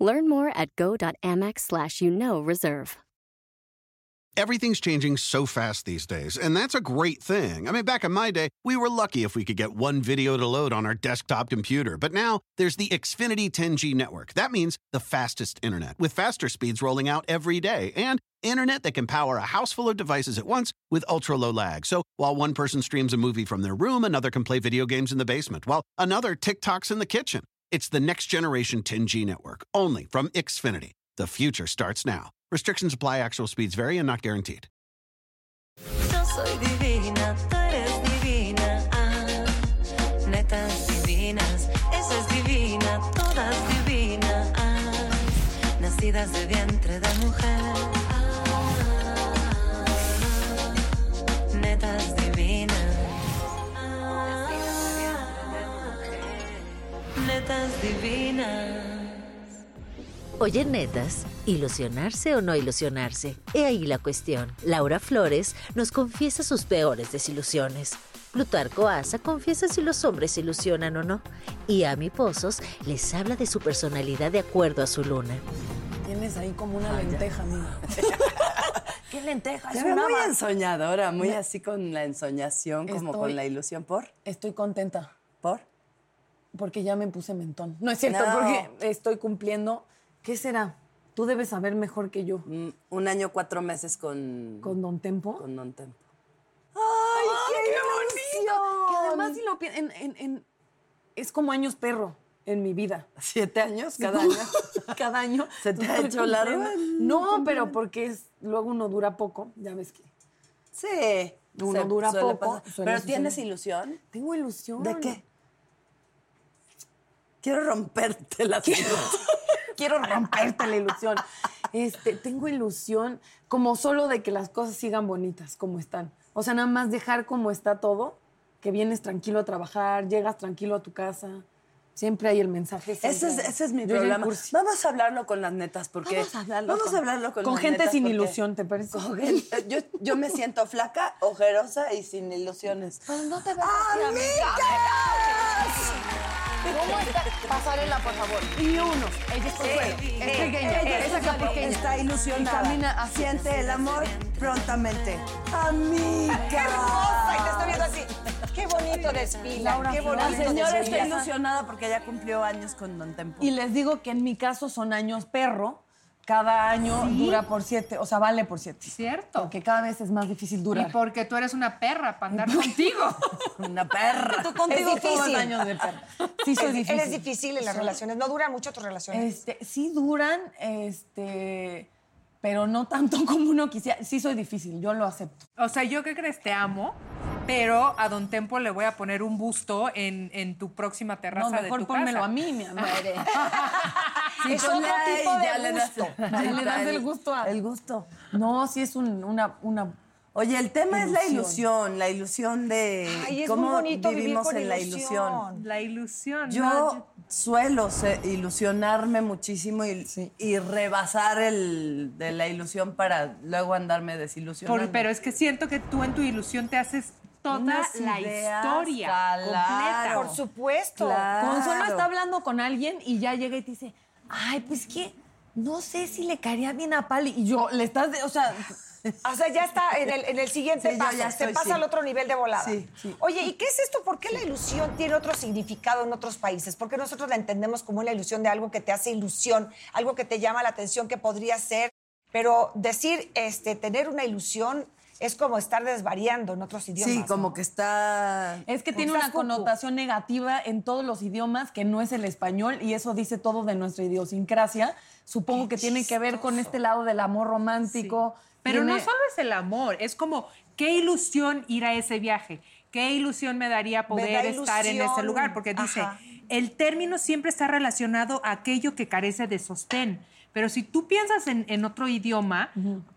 Learn more at go.amex slash you know reserve. Everything's changing so fast these days, and that's a great thing. I mean, back in my day, we were lucky if we could get one video to load on our desktop computer. But now, there's the Xfinity 10G network. That means the fastest internet, with faster speeds rolling out every day, and internet that can power a house full of devices at once with ultra low lag. So while one person streams a movie from their room, another can play video games in the basement, while another TikToks in the kitchen. It's the next generation 10G network, only from Xfinity. The future starts now. Restrictions apply, actual speeds vary and not guaranteed. Ah. Ah, nacidas de vientre de mujer. Netas divinas. Oye, netas, ¿ilusionarse o no ilusionarse? He ahí la cuestión. Laura Flores nos confiesa sus peores desilusiones. Plutarco Asa confiesa si los hombres se ilusionan o no. Y Ami Pozos les habla de su personalidad de acuerdo a su luna. Tienes ahí como una lenteja, amiga. ¿Qué lenteja? Te Es una muy ensoñadora, muy así con la ensoñación, como Estoy- con la ilusión. ¿Por? Estoy contenta ¿Por? Porque ya me puse mentón. No es cierto, No. porque estoy cumpliendo. ¿Qué será? Tú debes saber mejor que yo. Mm, Un año, cuatro meses con, ¿Con Don Tempo? con Don Tempo. ¡Ay, qué, bonito! Que además, si lo en, en- en- es como años perro en mi vida. ¿Siete años cada año? Cada año. ¿Se te ha hecho largo No, pero porque es, luego uno dura poco, ya ves que. Sí. Uno dura poco, pasar. ¿Pero suceder. tienes ilusión? Tengo ilusión. ¿De qué? Quiero romperte la Quiero romperte la ilusión. Este, tengo ilusión como solo de que las cosas sigan bonitas como están. O sea, nada más dejar como está todo, que vienes tranquilo a trabajar, llegas tranquilo a tu casa. Siempre hay el mensaje. Ese es, ese es mi Yo problema. Vamos a hablarlo con las netas, porque... Vamos a hablarlo Vamos con- a hablarlo con, con las gente netas, sin porque- ilusión, ¿te parece? Gente- yo, yo me siento flaca, ojerosa y sin ilusiones. Pues no te ves así, amiga. ¿Cómo está? Pasarela, por favor. Y uno. Ella es. Es pequeña. Ella Esa está, es pequeña. está ilusionada. Y camina. Siente el amor prontamente. Amiga. hermosa y te estoy viendo así. Qué bonito desfila, Laura qué bonito La señora desfila. está ilusionada porque ya cumplió años con Don Tempo. Y les digo que en mi caso son años perro. Cada año dura por siete, o sea, vale por siete. Cierto. Porque cada vez es más difícil Y durar. porque tú eres una perra para andar contigo. Una perra. Tú contigo Es difícil. años de perro. Sí, soy Eres- difícil. Eres difícil en las relaciones, no duran mucho tus relaciones. Este, sí duran, este, pero no tanto como uno quisiera. Sí soy difícil, yo lo acepto. O sea, yo qué crees, te amo, pero a Don Tempo le voy a poner un busto en, en tu próxima terraza No, de mejor tu pónmelo casa. a mí, mi amor. Sí, Es con otro la- tipo de ya le das- gusto. Ya le das el gusto a- El gusto. No, sí es un- una, una Oye, el tema es la Ilusión. ilusión, la ilusión de Ay, cómo vivimos en la ilusión. ilusión. La ilusión. Yo ¿no? suelo se- ilusionarme muchísimo y, y rebasar el de la ilusión para luego andarme desilusionando. Por- pero es que siento que tú en tu ilusión te haces toda Unas la historia claro. completa. Por supuesto. Claro. Consuelo está hablando con alguien y ya llega y te dice, ay, pues que no sé si le caería bien a Pali. Y yo, le estás, de- o sea, O sea, ya está en el, en el siguiente Sí, paso. ya se pasa sí. al otro nivel de volada. Sí, sí. Oye, ¿y qué es esto? ¿Por qué la ilusión tiene otro significado en otros países? ¿Por qué nosotros la entendemos como la ilusión de algo que te hace ilusión, algo que te llama la atención, que podría ser? Pero decir, este, tener una ilusión es como estar desvariando en otros idiomas. Sí, ¿no? como que está... es que tiene una cucu. connotación negativa en todos los idiomas que no es el español y eso dice todo de nuestra idiosincrasia. Supongo que tiene que ver con este lado del amor romántico. Pero no solo es el amor, es como qué ilusión ir a ese viaje, qué ilusión me daría poder da estar en ese lugar, porque dice, Ajá. el término siempre está relacionado a aquello que carece de sostén, Pero si tú piensas en, en otro idioma,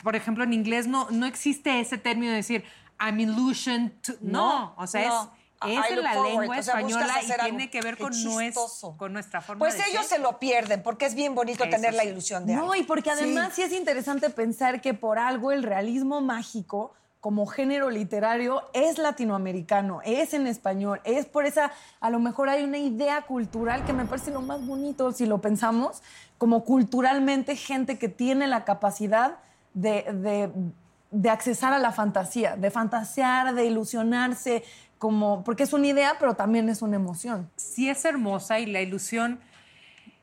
por ejemplo, en inglés no, no existe ese término de decir I'm illusion to... No, o sea, no. es, en la forward. lengua O sea, española y algo. tiene que ver con, nues- chistoso. con nuestra forma Pues de ellos ser. se lo pierden porque es bien bonito Eso tener la ilusión de No, algo. y porque además sí. es interesante pensar que por algo el realismo mágico como género literario es latinoamericano, es en español, es por esa, a lo mejor hay una idea cultural que me parece lo más bonito si lo pensamos, como culturalmente gente que tiene la capacidad de, de, accesar a la fantasía, de fantasear, de ilusionarse, como, porque es una idea, pero también es una emoción. sí es hermosa y la ilusión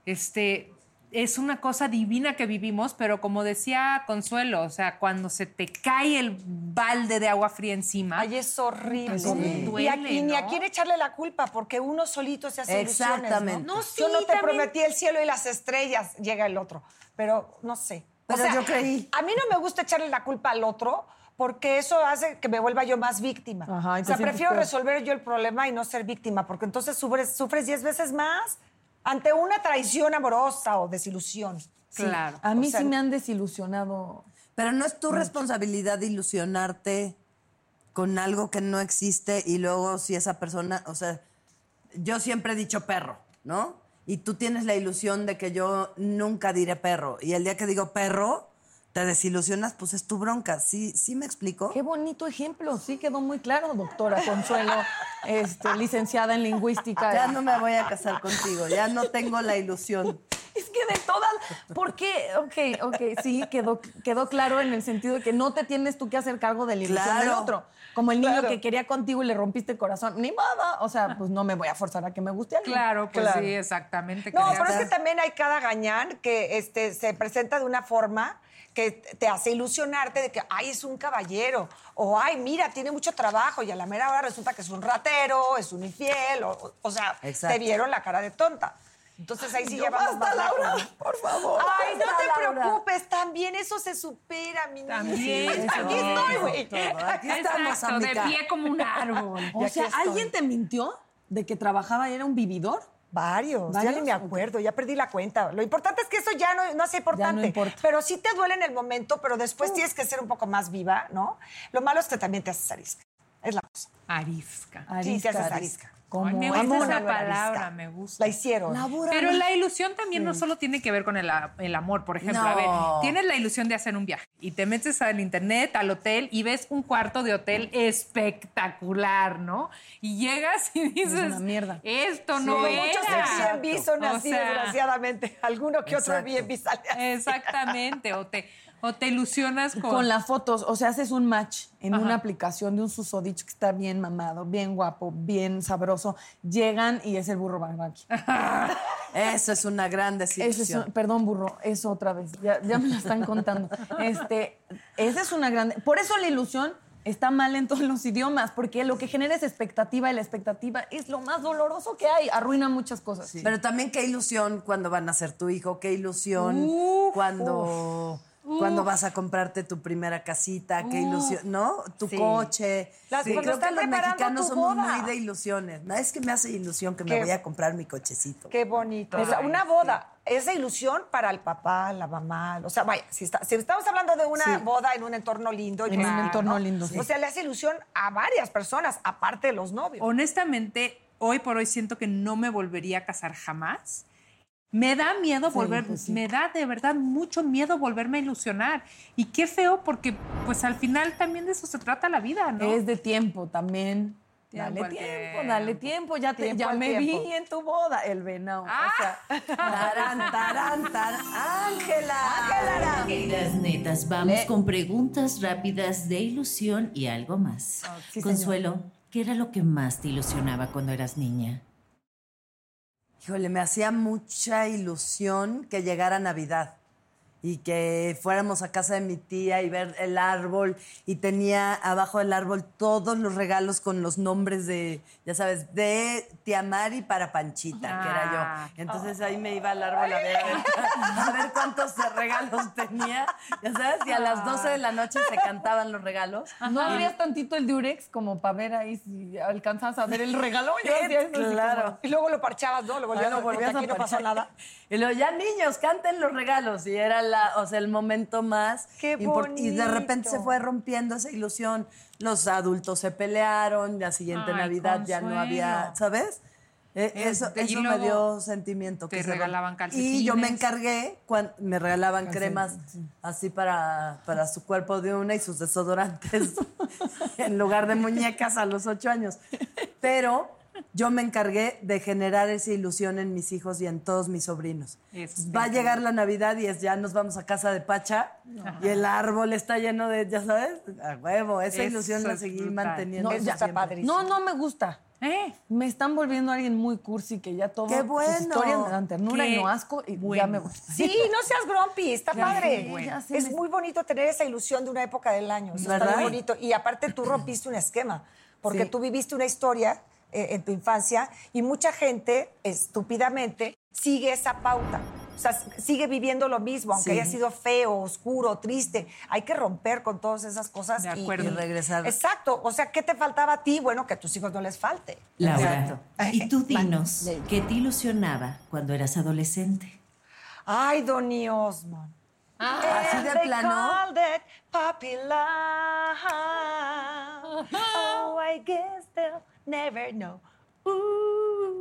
este, es una cosa divina que vivimos, pero como decía Consuelo, o sea, cuando se te cae el balde de agua fría encima, Ay, es horrible. Es horrible. Y, a, Duele, y ni a quién echarle la culpa, porque uno solito se hace ilusiones, Exactamente. ¿no? No, sí, Yo no te también. prometí el cielo y las estrellas, llega el otro. Pero no sé. O sea, yo creí. A mí no me gusta echarle la culpa al otro, porque eso hace que me vuelva yo más víctima. Ajá, o sea, prefiero peor. resolver yo el problema y no ser víctima, porque entonces sufres, sufres diez veces más ante una traición amorosa o desilusión. Sí. Claro. A mí O sea, sí me han desilusionado. Pero no es tu responsabilidad de ilusionarte con algo que no existe y luego si esa persona, o sea, yo siempre he dicho perro, ¿no? Y tú tienes la ilusión de que yo nunca diré perro. Y el día que digo perro, te desilusionas, pues es tu bronca. ¿Sí, sí me explico? Qué bonito ejemplo, sí quedó muy claro, doctora Consuelo, este, licenciada en lingüística. Ya no me voy a casar contigo, ya no tengo la ilusión. Es que de todas, ¿por qué? Ok, ok, sí, quedó, quedó claro en el sentido de que no te tienes tú que hacer cargo de la ilusión del Claro. otro. Como el niño Claro. que quería contigo y le rompiste el corazón. Ni nada, o sea, pues no me voy a forzar a que me guste alguien. claro, pues Claro. sí, exactamente. No, pero es que también hay cada gañán que este, se presenta de una forma que te hace ilusionarte de que, ay, es un caballero, o ay, mira, tiene mucho trabajo, y a la mera hora resulta que es un ratero, es un infiel, o, o- o sea, Exacto. te vieron la cara de tonta. Entonces ahí sí No, ya vamos basta, más Laura, por favor. Ay, no te Laura. preocupes, también eso se supera, mi niña. También, Sí, Aquí también. estoy, güey. Aquí estamos, Exacto, de pie como un árbol. O sea. ¿alguien te mintió de que trabajaba y era un vividor? Varios, ya ni me acuerdo, ya perdí la cuenta. Lo importante es que eso ya no, no es importante. importa. Pero sí te duele en el momento, pero después tienes que ser un poco más viva, ¿no? Lo malo es que también te haces arisca. Es la cosa. Arisca. Sí, te haces arisca. Como Ay, me gusta la esa palabra, me gusta. La hicieron. Pero la ilusión también no solo tiene que ver con el, amor, por ejemplo. A ver, tienes la ilusión de hacer un viaje y te metes al internet, al hotel y ves un cuarto de hotel espectacular, ¿no? Y llegas y dices, una mierda. esto no Sí, muchos. Airbnb son O así, sea, desgraciadamente. Alguno que otro Exacto. Airbnb sale así. Exactamente, o te, o te ilusionas con... Con las fotos, o sea, haces un match en Ajá. una aplicación de un susodicho que está bien mamado, bien guapo, bien sabroso. Llegan y es el burro barranqui. Eso es una gran Eso es desilusión. un- perdón, burro, eso otra vez. Ya, ya me la están contando. Este, esa es una gran. Por eso la ilusión está mal en todos los idiomas, porque lo que genera es expectativa y la expectativa es lo más doloroso que hay. Arruina muchas cosas. Pero también qué ilusión cuando van a ser tu hijo, qué ilusión cuando, cuando vas a comprarte tu primera casita, qué ilusión, ¿no? Tu Sí. coche. Las- Sí, creo que los mexicanos somos boda. muy de ilusiones. ¿no? Es que me hace ilusión que me voy a comprar mi cochecito. Qué bonito. O sea, una boda, esa ilusión para el papá, la mamá. O sea, vaya, si, está- si estamos hablando de una Sí. boda en un entorno lindo. En un entorno lindo, sí. O sea, le hace ilusión a varias personas, aparte de los novios. Honestamente, hoy por hoy siento que no me volvería a casar jamás. Me da miedo volver, pues sí. me da de verdad mucho miedo volverme a ilusionar. Y qué feo porque pues al final también de eso se trata la vida, ¿no? Es de tiempo también. Tiempo dale al tiempo, dale tiempo. Ya, te, Tiempo ya me tiempo. vi en tu boda, el venado. Ah. O sea, Tarán, tarán, tarán. ¡Ángela! Queridas netas, vamos Le- con preguntas rápidas de ilusión y algo más. Sí, Consuelo, ¿qué era lo que más te ilusionaba cuando eras niña? Híjole, me hacía mucha ilusión que llegara Navidad. Y que fuéramos a casa de mi tía y ver el árbol y tenía abajo del árbol todos los regalos con los nombres de, ya sabes, de tía Mari para Panchita, que era Ah. yo. Entonces ahí me iba al árbol a ver, a ver, a cuántos regalos tenía, ya sabes, y a las 12 de la noche se cantaban los regalos. ¿No abrías tantito el Durex como para ver ahí si alcanzabas a ver el regalo? Yo eso Claro. como- Y luego lo parchabas, ¿no? Lo volvías Ah, lo a volvías aquí a no pasó nada. Y luego, ya niños, canten los regalos. Y era la, o sea, el momento más. ¡Qué import- Y de repente se bonito! fue rompiendo esa ilusión. Los adultos se pelearon, la siguiente Ay, Navidad ya no había. ¿sabes? Eh, Eso, eso me dio sentimiento. te que regalaban romp- Y yo me calcetines. encargué, cuando me regalaban cremas así para, para su cuerpo de una y sus desodorantes en lugar de muñecas a los ocho años. Pero yo me encargué de generar esa ilusión en mis hijos y en todos mis sobrinos. Eso Va a llegar la Navidad y es ya nos vamos a casa de Pacha y el árbol está lleno de, ya sabes, a huevo. Esa Eso ilusión la seguí brutal. manteniendo. No, ya. está. No, no me gusta. ¿Eh? Me están volviendo alguien muy cursi que ya todo ¡Qué sus bueno! historias me dan ternura y ¡Qué no asco y ya bueno! me voy. Sí, no seas grumpy, está Ya padre. bueno. ya es me- muy bonito tener esa ilusión de una época del año. eso Está muy bonito. Y aparte tú rompiste un esquema, porque Sí. tú viviste una historia en tu infancia y mucha gente, estúpidamente, sigue esa pauta. O sea, sigue viviendo lo mismo, aunque Sí. haya sido feo, oscuro, triste. Hay que romper con todas esas cosas. De acuerdo. Y regresar. Exacto. O sea, ¿qué te faltaba a ti? Bueno, que a tus hijos no les falte. Laura, Exacto. y tú dinos, ¿qué te ilusionaba cuando eras adolescente? Ay, Donny Osmond. ¿Así de They plano? it puppy love. Oh, I guess they'll never know. Ooh.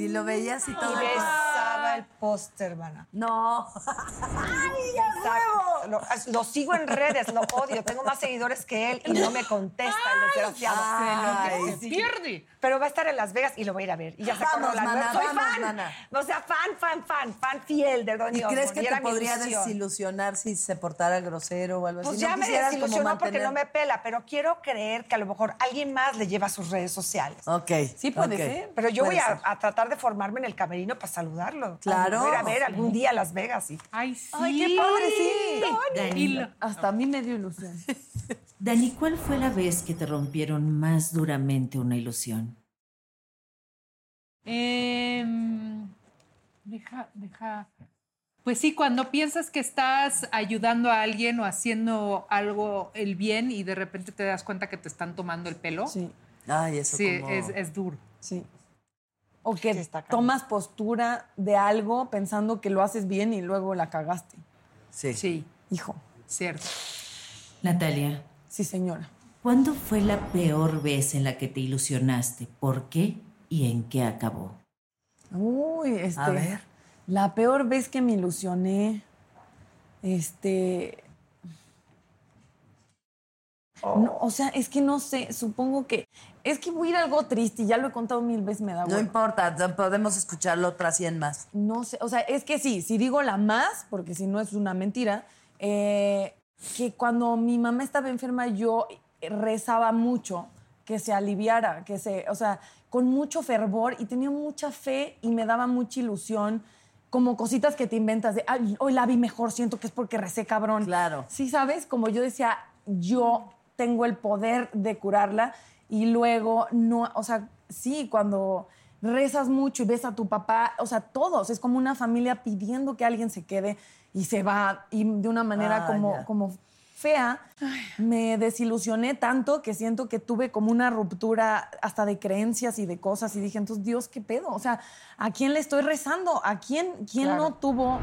Y lo veías y todo. Y besaba el póster, hermana. No. Exacto. Lo, lo sigo en redes, lo odio. Tengo más seguidores que él y no me contesta el desgraciado. Ay, Se pierde. Pero va a estar en Las Vegas y lo voy a ir a ver. Y ya se Vamos, la mana. Soy vamos, fan. mana. O sea, fan, fan, fan, fan fiel de Donny ¿Y crees que Y te podría desilusionar si se portara grosero o algo Pues así? ya ¿No me desilusionó porque no me pela, pero quiero creer que a lo mejor alguien más le lleva a sus redes sociales. Ok. Sí, puede ser. Pero yo Puede voy a, a tratar de formarme en el camerino para saludarlo. Claro. Voy a ver algún día a Las Vegas. Sí. Ay, sí. Ay, qué padre, sí. Dani, Y Hasta a mí me dio ilusión. Dani, ¿cuál fue la vez que te rompieron más duramente una ilusión? Em, deja, deja. Pues sí, cuando piensas que estás ayudando a alguien o haciendo algo el bien y de repente te das cuenta que te están tomando el pelo. Sí, Ay, eso Sí, como... es, es duro. sí. O que está tomas postura de algo pensando que lo haces bien y luego la cagaste. Sí. Sí, Hijo, cierto. Natalia, sí, señora. ¿cuándo fue la peor vez en la que te ilusionaste? ¿Por qué y en qué acabó? Uy, este. A ver. La peor vez que me ilusioné. Este. No, o sea, es que no sé, supongo que. Es que voy a ir a algo triste y ya lo he contado mil veces, me da No importa, podemos escucharlo otras 100 más. No sé, o sea, es que sí, si digo la más, porque si no es una mentira, eh, que cuando mi mamá estaba enferma yo rezaba mucho que se aliviara, que se, o sea, con mucho fervor y tenía mucha fe y me daba mucha ilusión, como cositas que te inventas de, Ay, hoy la vi mejor, siento que es porque recé cabrón. Claro. Sí, ¿sabes? Como yo decía, yo tengo el poder de curarla y luego no, o sea, sí, cuando rezas mucho y ves a tu papá, o sea, todos, es como una familia pidiendo que alguien se quede y se va y de una manera Ah, como, como fea, me desilusioné tanto que siento que tuve como una ruptura hasta de creencias y de cosas y dije, entonces, Dios, ¿qué pedo? O sea, ¿a quién le estoy rezando? ¿A quién, quién Claro. no tuvo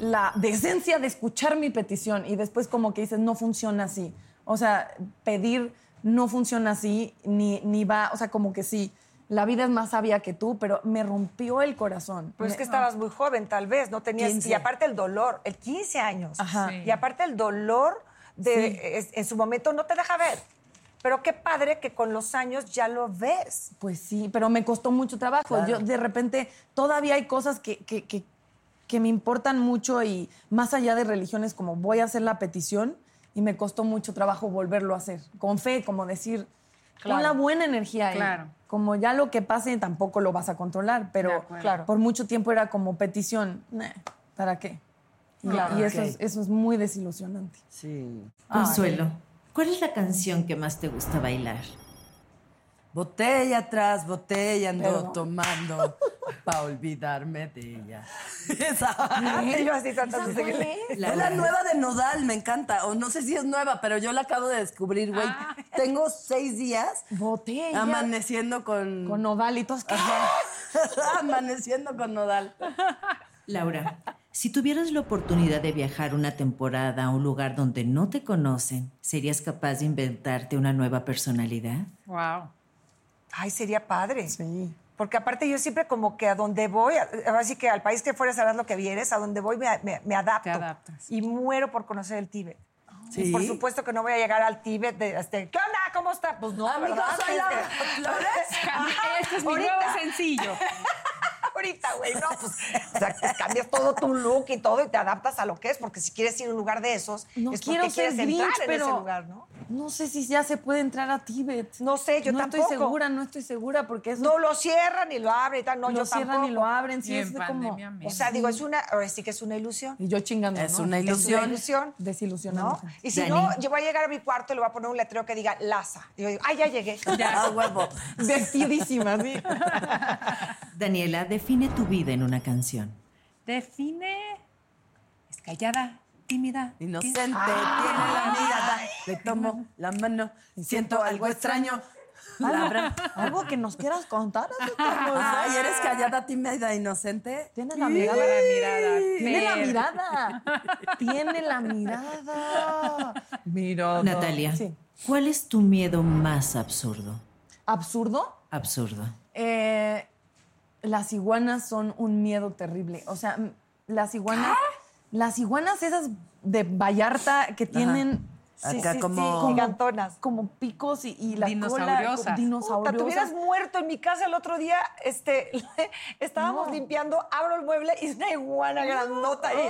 la decencia de escuchar mi petición? Y después como que dices, no funciona así. O sea, pedir no funciona así, ni, ni va, o sea, como que sí. La vida es más sabia que tú, pero me rompió el corazón. Pues es que estabas muy joven, tal vez, no tenías. 15. Y aparte el dolor, el 15 años. Ajá. Sí. Y aparte el dolor de, es- en su momento no te deja ver. Pero qué padre que con los años ya lo ves. Pues sí, pero me costó mucho trabajo. Claro. Yo de repente todavía hay cosas que, que, que- que me importan mucho y más allá de religiones, como voy a hacer la petición y me costó mucho trabajo volverlo a hacer. Con fe, como decir, Claro. con la buena energía ahí. Claro. Como ya lo que pase tampoco lo vas a controlar, pero. Claro. por mucho tiempo era como petición. Nah, ¿Para qué? Y, y eso, es, eso es muy desilusionante. Sí. Consuelo, ¿cuál es la canción que más te gusta bailar? Botella atrás, botella ando Perdón. tomando para olvidarme de ella. Esa. Y yo así seguirle. Es la nueva de Nodal, me encanta. O no sé si es nueva, pero yo la acabo de descubrir, güey. Tengo seis días Botella. amaneciendo con... Con nodalitos. ¿qué? amaneciendo con Nodal. Laura, si tuvieras la oportunidad de viajar una temporada a un lugar donde no te conocen, ¿serías capaz de inventarte una nueva personalidad? Wow. Ay, sería padre. Sí. Porque aparte yo siempre como que a donde voy, así que al país que fueras harás lo que vieres, a donde voy me, me- me adapto. Te adaptas. Y muero por conocer el Tíbet. Sí. Y por supuesto que no voy a llegar al Tíbet de, este, ¿qué onda? ¿Cómo está? Pues no, Amigo, ¿verdad? soy la Este, Flores. Este es mi nuevo sencillo. ahorita, güey, no, pues, o sea, te cambias todo tu look y todo y te adaptas a lo que es, porque si quieres ir a un lugar de esos, No es quiero porque ser quieres entrar en pero ese lugar, ¿no? no sé si ya se puede entrar a Tíbet. No sé, yo no tampoco. estoy segura, no estoy segura porque eso No lo cierran y lo abren y tal, no, lo yo cierran tampoco. y lo abren. Sí, Y es como... pandemia O sea, digo, es una, ahora sí que es una ilusión. Y yo chingando, Es ¿no? una Es una ilusión. ilusión. ¿no? Desilusionante. Y si Dani. no, yo voy a llegar a mi cuarto y le voy a poner un letrero que diga Laza. Y yo digo, ay, ya llegué. A huevo. Vestidísima, sí. Daniela, define tu vida en una canción. Define. Es callada, tímida. Inocente, tiene la mirada. Le tomo la mano, siento algo extraño. Abra- ¿Algo que nos quieras contar? Ay, eres callada, tímida, inocente. Tienes la mirada. mirada. Tiene la mirada. Tiene la mirada. Mirada. Natalia, Sí. ¿cuál es tu miedo más absurdo? ¿Absurdo? Absurdo. Eh, las iguanas son un miedo terrible. O sea, las iguanas. Las iguanas esas de Vallarta que tienen. Acá como- gigantonas. Como picos y, y la Dinosauriosas. cola. Dinosauriosas. te hubieras muerto en mi casa el otro día. Este, estábamos No. limpiando, abro el mueble y es una iguana grandota ahí.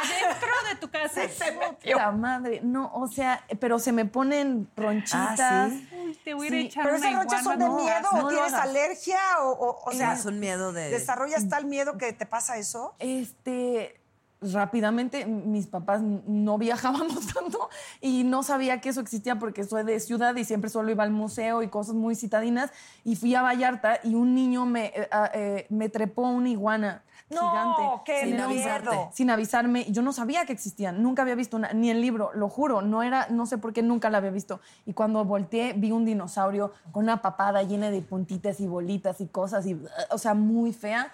Adentro de tu casa. Se metió. Puta madre. No, o sea, pero se me ponen ronchitas. Ah, ¿sí? Uy, te voy a ir a Sí, echar Pero una esas ronchas son de iguana, no, miedo, no o tienes alergia, o, o, o sea, es un miedo de... ¿desarrollas tal miedo que te pasa eso? Este, rápidamente, mis papás no viajábamos tanto y no sabía que eso existía porque soy de ciudad y siempre solo iba al museo y cosas muy citadinas. Y fui a Vallarta y un niño me, eh, ah, eh, me trepó una iguana gigante. qué Sin miedo. avisarte. Sin avisarme, y yo no sabía que existían, nunca había visto una, ni el libro, lo juro, no era, no sé por qué nunca la había visto. Y cuando volteé vi un dinosaurio con una papada llena de puntitas y bolitas y cosas, y, o sea, muy fea.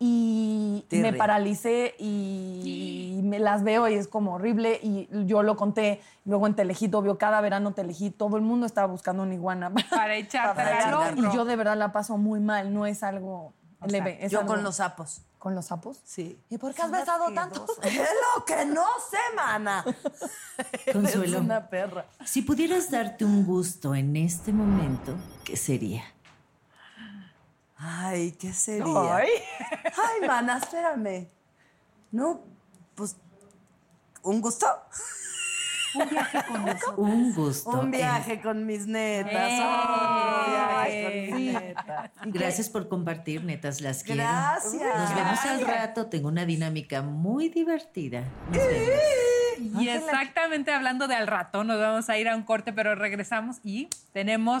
Y me Tirri. paralicé y me las veo y es como horrible. Y yo lo conté luego en Telejito, vio cada verano Telehit, todo el mundo estaba buscando una iguana. Para echarte Para echarte. hombro. y yo de verdad la paso muy mal, no es algo leve. es Yo algo- con los sapos. ¿Con los sapos? Sí. ¿Y por qué has besado tanto? Es lo que no sé, mana. Consuelo. Es una perra. Si pudieras darte un gusto en este momento, ¿qué sería? Ay, ¿qué sería? Ay. Ay, mana, espérame. No, pues, ¿un gusto? Un gusto. Un en- viaje con mis netas. ¡Eh! Un viaje con mis netas. Gracias por compartir, netas, las quiero. Gracias. Nos vemos al rato. Tengo una dinámica muy divertida. Nos vemos. Y exactamente hablando de al rato, nos vamos a ir a un corte, pero regresamos y tenemos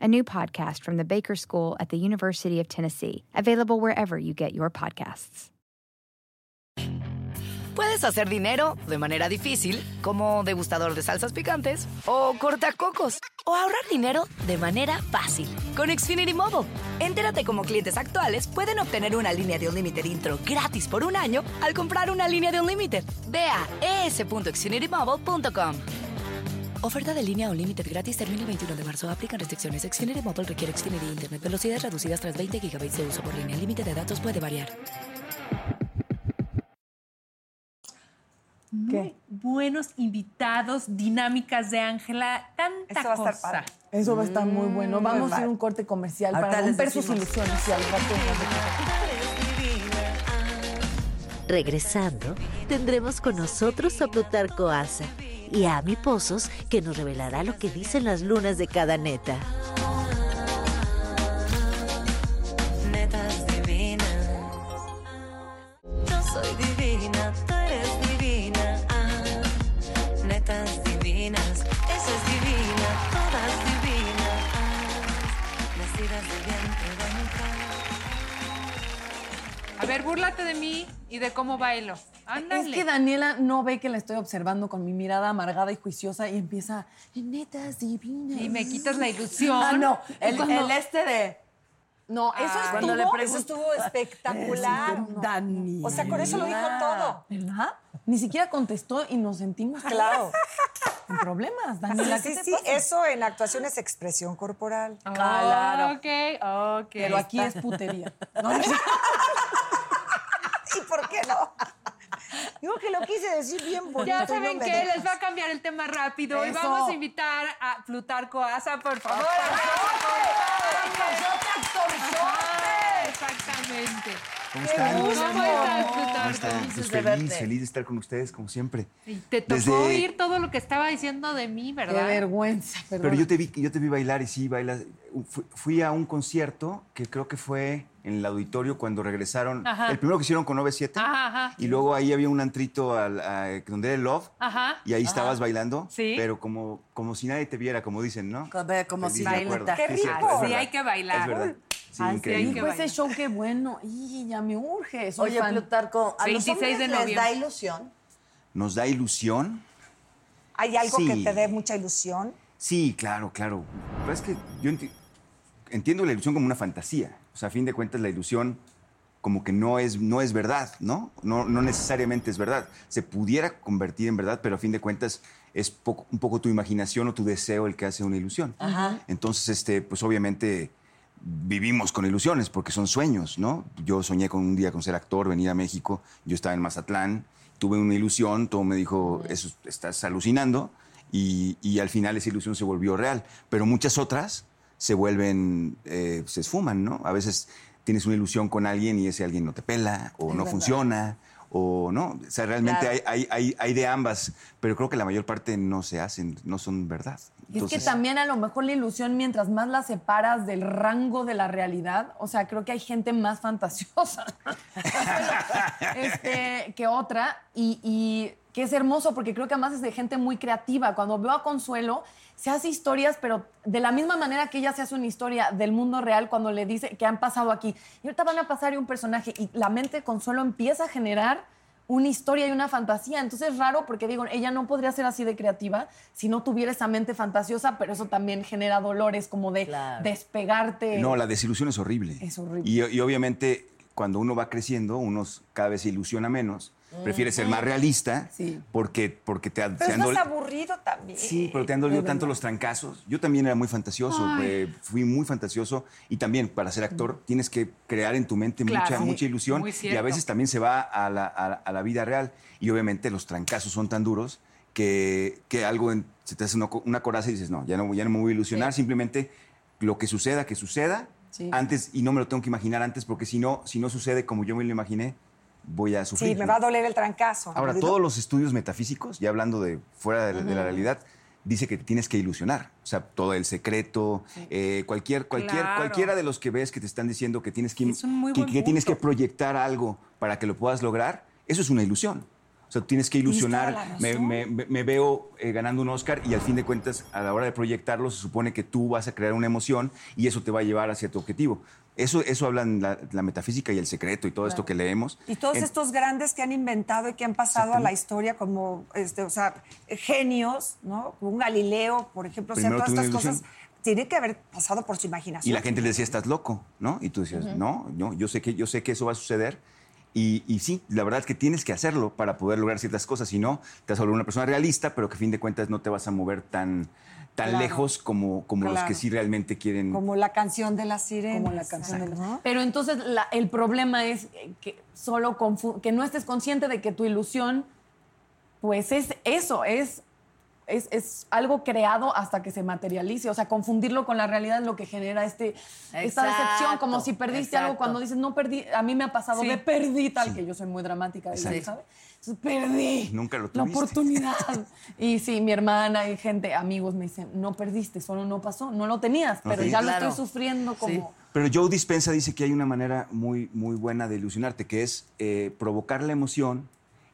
a new podcast from the Baker School at the University of Tennessee, available wherever you get your podcasts. Puedes hacer dinero de manera difícil, como degustador de salsas picantes, o cortacocos, o ahorrar dinero de manera fácil con Xfinity Mobile. Entérate cómo clientes actuales pueden obtener una línea de Unlimited intro gratis por un año al comprar una línea de Unlimited. Ve a es.xfinitymobile.com. Oferta de línea Unlimited gratis termina el 21 de marzo. Aplican restricciones. Xfinity Mobile requiere Xfinity Internet. Velocidades reducidas tras 20 GB de uso por línea. El límite de datos puede variar. muy buenos invitados, dinámicas de Ángela, tanta Eso va a estar cosa. padre. Eso va a estar muy bueno. Vamos a ir va. a un corte comercial Ahorita para romper sus ilusiones y al rato Regresando, tendremos con nosotros a Plutarco Asa y a Ami Pozos, que nos revelará lo que dicen las lunas de cada neta. Netas divinas. Yo soy divina, tú eres divina. Ah, netas divinas, esa es divina, todas divinas. Ah, nacidas del vientre de mujer. A ver, búrlate de mí y de cómo bailo. Ándale. Es que Daniela no ve que la estoy observando con mi mirada amargada y juiciosa y empieza, netas divinas. Y me quitas la ilusión. Ah, no. El, Cuando- el este de. No, eso Ah, es cuando le Eso estuvo espectacular. Dani. O sea, con eso lo dijo todo. ¿Verdad? Ni siquiera contestó y nos sentimos Claro. en problemas, Daniela. sí, ¿qué te sí, pasa? eso en actuación es expresión corporal. Claro. Ok, ok. Pero aquí es putería. No, ¿Y por qué no? Digo que lo quise decir bien bonito. Ya y no saben me que dejas. les va a cambiar el tema rápido y Eso. vamos a invitar a Plutarco Asa, por favor. Exactamente. ¿Cómo están? ¿Cómo estás, ¿Cómo están? Pues de feliz, verte. feliz de estar con ustedes, como siempre. Y te tocó Desde- oír todo lo que estaba diciendo de mí, Qué ¿verdad? vergüenza. Pero perdona. yo te vi, yo te vi bailar y sí, bailas. Fui, fui a un concierto que creo que fue en el auditorio cuando regresaron. Ajá. El primero que hicieron con 97. Ajá, ajá. Y luego ahí había un antrito al- a- donde era el Love. Ajá. Y ahí estabas bailando. Sí. Pero como, como si nadie te viera, como dicen, ¿no? Como, si nadie ¡Qué Sí, es cierto, rico! Sí, hay que bailar. Es verdad. Sí, Ah, sí, hay increíble. que Dijo ese bailar. show, qué bueno. Y ya me urge. Soy Oye, fan. Plutarco, ¿a 26 los de les noviembre. da ilusión? Nos da ilusión. ¿Hay algo Sí. que te dé mucha ilusión? Sí, claro, claro. Pero es que yo enti- entiendo la ilusión como una fantasía. O sea, a fin de cuentas, la ilusión como que no es, no es verdad, ¿no? ¿no? No necesariamente es verdad. Se pudiera convertir en verdad, pero a fin de cuentas es poco- un poco tu imaginación o tu deseo el que hace una ilusión. Entonces, este, pues obviamente vivimos con ilusiones porque son sueños, ¿no? Yo soñé con un día con ser actor, venir a México, yo estaba en Mazatlán, tuve una ilusión, todo me dijo, eso estás alucinando, y, y al final esa ilusión se volvió real. Pero muchas otras se vuelven, eh, se esfuman, ¿no? A veces tienes una ilusión con alguien y ese alguien no te pela, o no funciona, o no. O sea, realmente Claro. hay, hay, hay, de ambas, pero creo que la mayor parte no se hacen, no son verdad. Y es que también a lo mejor la ilusión, mientras más la separas del rango de la realidad, o sea, creo que hay gente más fantasiosa este, que otra y, y que es hermoso porque creo que además es de gente muy creativa. Cuando veo a Consuelo, se hace historias, pero de la misma manera que ella se hace una historia del mundo real cuando le dice que han pasado aquí. Y ahorita van a pasar y un personaje y la mente de Consuelo empieza a generar una historia y una fantasía. Entonces es raro porque digo, ella no podría ser así de creativa si no tuviera esa mente fantasiosa, pero eso también genera dolores como de Claro. despegarte. No, la desilusión es horrible. Es horrible. Y, y obviamente cuando uno va creciendo, uno cada vez se ilusiona menos, prefiere ser más realista Sí. porque, porque te, Pero te es han más aburrido también. Sí, pero te han dolido tanto los trancazos. Yo también era muy fantasioso, eh, fui muy fantasioso y también para ser actor tienes que crear en tu mente Claro, mucha, sí, mucha ilusión y a veces también se va a la, a- a la vida real. Y obviamente los trancazos son tan duros que, que algo en- se te hace una, una coraza y dices, no, ya no, ya no me voy a ilusionar, simplemente lo que suceda, que suceda Sí. antes y no me lo tengo que imaginar antes porque si no, si no sucede como yo me lo imaginé, voy a sufrir. Sí, me va a doler el trancazo. Ahora, todos los estudios metafísicos, ya hablando de fuera de, de la realidad, dice que te tienes que ilusionar. O sea, todo el secreto, eh, cualquier, cualquier, Claro. cualquiera de los que ves que te están diciendo que tienes que, que, tienes que proyectar algo para que lo puedas lograr, eso es una ilusión. O sea, tú tienes que ilusionar. Me, me- me- me veo eh, ganando un Oscar y al fin de cuentas, a la hora de proyectarlo, se supone que tú vas a crear una emoción y eso te va a llevar hacia tu objetivo. Eso, eso hablan la, la metafísica y el secreto y todo esto que leemos. Y todos En- estos grandes que han inventado y que han pasado a la historia como, este, o sea, genios, ¿no? Como un Galileo, por ejemplo, o sea, Primero todas estas cosas tienen que haber pasado por su imaginación. Y la gente le decía, estás loco, ¿no? Y tú decías, no, no, yo sé, que, yo sé que eso va a suceder. Y, y sí, la verdad es que tienes que hacerlo para poder lograr ciertas cosas. Si no, te vas a volver una persona realista, pero que a fin de cuentas no te vas a mover tan, tan Claro. lejos como, como los que sí realmente quieren. Como la canción de la sirena. como la canción de la- Pero entonces la- el problema es que solo confu- que no estés consciente de que tu ilusión pues es eso, es, es, es algo creado hasta que se materialice. O sea, confundirlo con la realidad es lo que genera este, esta decepción, como si perdiste algo cuando dices, no perdí, a mí me ha pasado Sí. de perdí tal, que yo soy muy dramática. ¿sabes? Perdí. Nunca lo La tuviste. oportunidad. y sí, mi hermana y gente, amigos me dicen, no perdiste, solo no pasó, no lo tenías, pero tenías. ya lo Claro. estoy sufriendo como... Pero Joe Dispensa dice que hay una manera muy, muy buena de ilusionarte, que es eh, provocar la emoción,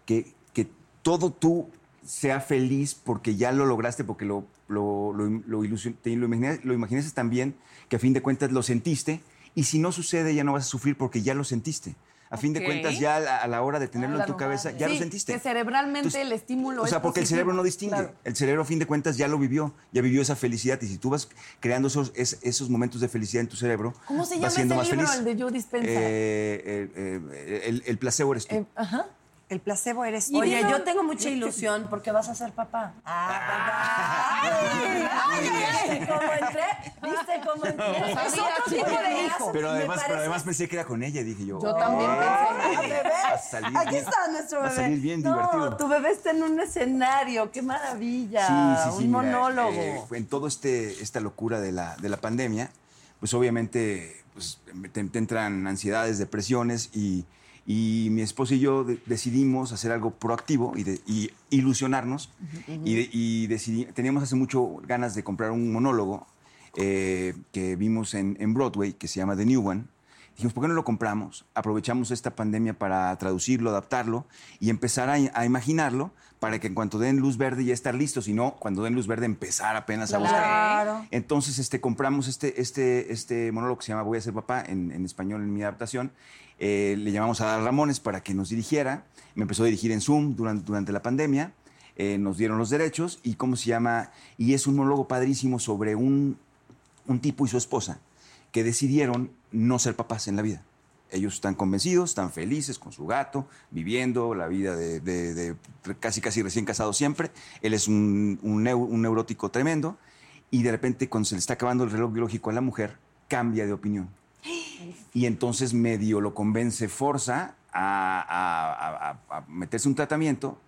que, que todo tú sea feliz porque ya lo lograste, porque lo, lo, lo, lo ilusion- te lo, imaginas, lo imaginaste tan bien que a fin de cuentas lo sentiste, y si no sucede ya no vas a sufrir porque ya lo sentiste. A fin de cuentas, ya a la, a la hora de tenerlo en tu cabeza, ya Sí, lo sentiste. que cerebralmente Entonces, el estímulo O sea, es porque el cerebro no distingue. Claro. El cerebro, a fin de cuentas, ya lo vivió, ya vivió esa felicidad. Y si tú vas creando esos, es- esos momentos de felicidad en tu cerebro, ¿Cómo se vas llama siendo ese más libro, feliz. el de Joe Dispenza? Eh, eh, eh, el, el placebo eres tú. Eh, ajá. El placebo eres tú. Oye, yo tengo mucha ilusión porque vas a ser papá. Ah, Ay, ay, ¿Viste cómo entré? ¿Viste cómo entré? Es otro tipo de hijo. pero, además, pero además pensé que era con ella, dije yo. Yo también "Oh, pensé. Bebé. A salir Aquí bien- está nuestro va bebé. a salir bien no, divertido. tu bebé está en un escenario. ¡Qué maravilla! Sí, sí, sí. un mira, monólogo. eh, en todo este esta locura de la, de la pandemia, pues obviamente pues, te, te entran ansiedades, depresiones y, y mi esposo y yo de- decidimos hacer algo proactivo y, de- y ilusionarnos y, de- y decidí- teníamos hace mucho ganas de comprar un monólogo eh, que vimos en, en Broadway que se llama The New One. Dijimos, ¿por qué no lo compramos? Aprovechamos esta pandemia para traducirlo, adaptarlo y empezar a, a imaginarlo para que en cuanto den luz verde ya estar listo, si no, cuando den luz verde empezar apenas a buscar. Claro. Entonces este, compramos este, este, este monólogo que se llama Voy a ser papá, en, en español en mi adaptación. Eh, le llamamos a Adal Ramones para que nos dirigiera. Me empezó a dirigir en Zoom durante, durante la pandemia. Eh, nos dieron los derechos y cómo se llama. Y es un monólogo padrísimo sobre un, un tipo y su esposa que decidieron no ser papás en la vida. Ellos están convencidos, están felices con su gato, viviendo la vida de, de- de casi casi recién casado siempre. Él es un, un un neurótico tremendo y de repente cuando se le está acabando el reloj biológico a la mujer, cambia de opinión. Y entonces medio lo convence, forza a, a- a- a- a meterse un tratamiento,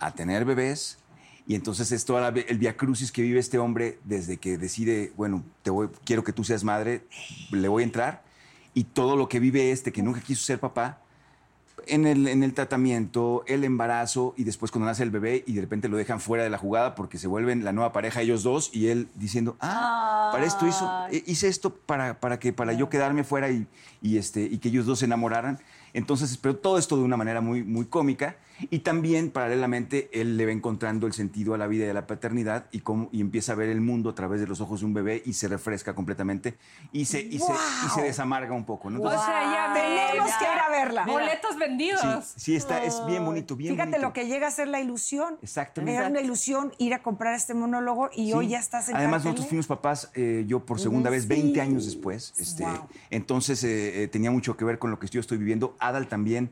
a tener bebés. Y entonces es todo el viacrucis que vive este hombre desde que decide, bueno, te voy, quiero que tú seas madre, le voy a entrar. Y todo lo que vive este, que nunca quiso ser papá, en el, en el tratamiento, el embarazo y después cuando nace el bebé y de repente lo dejan fuera de la jugada porque se vuelven la nueva pareja ellos dos y él diciendo, ah, para esto hizo, eh, hice esto para, para que para yo quedarme fuera y, y, este, y que ellos dos se enamoraran. Entonces, pero todo esto de una manera muy, muy cómica y también paralelamente él le va encontrando el sentido a la vida y a la paternidad y, cómo, y empieza a ver el mundo a través de los ojos de un bebé y se refresca completamente y se, y se, y se desamarga un poco. ¿no? O sea, ya Tenemos ya- que ir a verla. Boletos vendidos. Sí, sí, está, es bien bonito, bien Fíjate bonito. lo que llega a ser la ilusión. Exactamente. Era una ilusión ir a comprar este monólogo y Sí. hoy ya estás en Además, nosotros fuimos papás, eh, yo por segunda vez, 20 años después. Este, Wow. Entonces, eh, eh, tenía mucho que ver con lo que yo estoy viviendo. Adal también,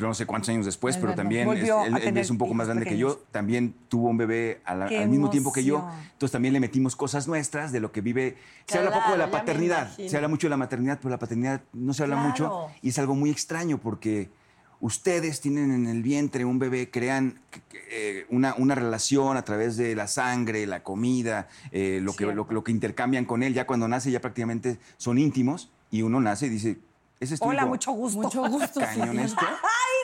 no sé cuántos años después, Es pero también es- él, es un poco más grande que yo. También tuvo un bebé a la- ¡Qué al mismo tiempo que yo. Entonces, también le metimos cosas nuestras de lo que vive. Se habla poco de la paternidad. Se habla mucho de la maternidad, pero la paternidad no se habla Claro. mucho. Y es algo muy extraño porque ustedes tienen en el vientre un bebé, crean eh, una, una relación a través de la sangre, la comida, eh, lo, que, lo, lo que intercambian con él. Ya cuando nace ya prácticamente son íntimos y uno nace y dice, ese es tu Hola, hijo". mucho gusto. Mucho gusto. Cañón sí. esto.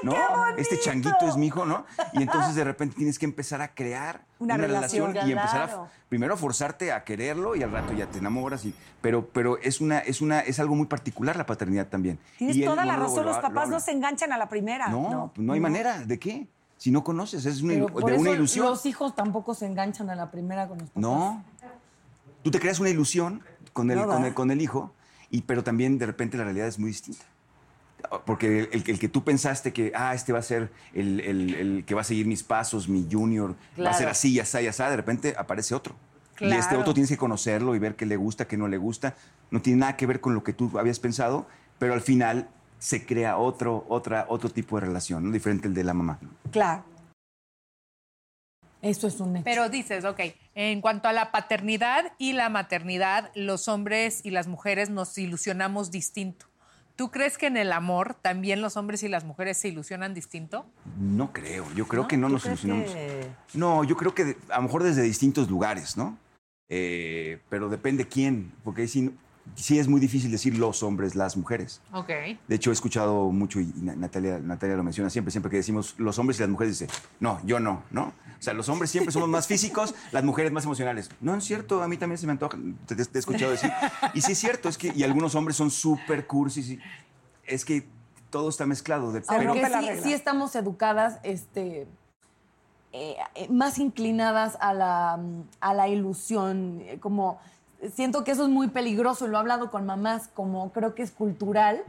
¿No? Este changuito es mi hijo, ¿no? Y entonces de repente tienes que empezar a crear Una una, relación. relación, y empezar a primero a forzarte a quererlo y al rato ya te enamoras y pero pero es una es una es algo muy particular la paternidad también. Tienes Y toda la razón, lo los lo papás no se enganchan a la primera. No, no, hay manera. ¿De qué? Si no conoces, es una, Pero ilu- por de una eso ilusión. Los hijos tampoco se enganchan a la primera con los papás. No. Tú te creas una ilusión con el, No, con el, con el hijo, y, pero también de repente la realidad es muy distinta. Porque el, el que tú pensaste que, ah, este va a ser el, el- el que va a seguir mis pasos, mi junior, va a ser así, ya ya de repente aparece otro. Y este otro tienes que conocerlo y ver qué le gusta, qué no le gusta. No tiene nada que ver con lo que tú habías pensado, pero al final se crea otro, otra, otro tipo de relación, ¿no? diferente al de la mamá. Claro. Eso es un hecho. Pero dices, ok, en cuanto a la paternidad y la maternidad, los hombres y las mujeres nos ilusionamos distinto. ¿Tú crees que en el amor también los hombres y las mujeres se ilusionan distinto? No creo, yo creo que no ¿Tú nos ilusionamos. que- No, yo creo que a lo mejor desde distintos lugares, ¿no? Eh, pero depende quién, porque ahí sí, es muy difícil decir los hombres, las mujeres. Ok. De hecho, he escuchado mucho, y Na- Natalia, Natalia lo menciona siempre, siempre que decimos los hombres y las mujeres, dice, no, yo no, ¿no? O sea, los hombres siempre somos más físicos, las mujeres más emocionales. No, es cierto, a mí también se me antoja, te, te he escuchado decir. Y sí es cierto, es que, y algunos hombres son súper cursis, y es que todo está mezclado. De, pero- sí, sí estamos educadas, este, eh, eh, más inclinadas a la, a la ilusión, eh, como siento que eso es muy peligroso, lo he hablado con mamás, como creo que es cultural,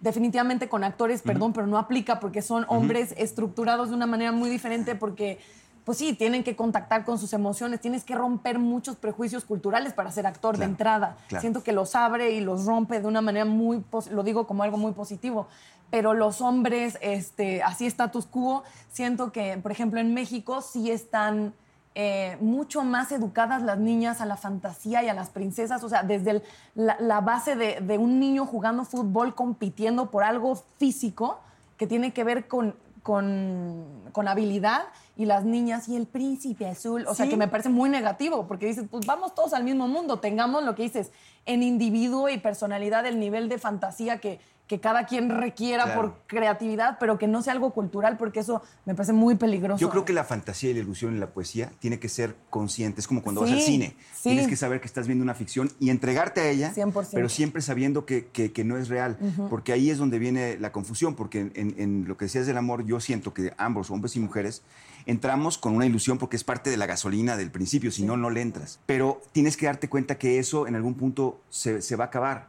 definitivamente con actores, perdón, pero no aplica porque son hombres estructurados de una manera muy diferente porque... Pues sí, tienen que contactar con sus emociones, tienes que romper muchos prejuicios culturales para ser actor de entrada. claro. Siento que los abre y los rompe de una manera muy, lo digo como algo muy positivo, pero los hombres, este, así status quo, siento que, por ejemplo, en México sí están eh, mucho más educadas las niñas a la fantasía y a las princesas, o sea, desde el- la, la base de, de un niño jugando fútbol, compitiendo por algo físico que tiene que ver con, con, con habilidad y las niñas y el príncipe azul, o sea, que me parece muy negativo, porque dices, pues vamos todos al mismo mundo, tengamos lo que dices, en individuo y personalidad, el nivel de fantasía que, que cada quien requiera Claro. por creatividad, pero que no sea algo cultural, porque eso me parece muy peligroso. Yo creo que la fantasía y la ilusión en la poesía tiene que ser consciente. Es como cuando vas al cine. sí. Tienes que saber que estás viendo una ficción y entregarte a ella, 100%. pero siempre sabiendo que, que- que no es real. Porque ahí es donde viene la confusión. Porque en, en- en lo que decías del amor, yo siento que ambos, hombres y mujeres, entramos con una ilusión porque es parte de la gasolina del principio. Si no, no le entras. Pero tienes que darte cuenta que eso en algún punto se, se va a acabar.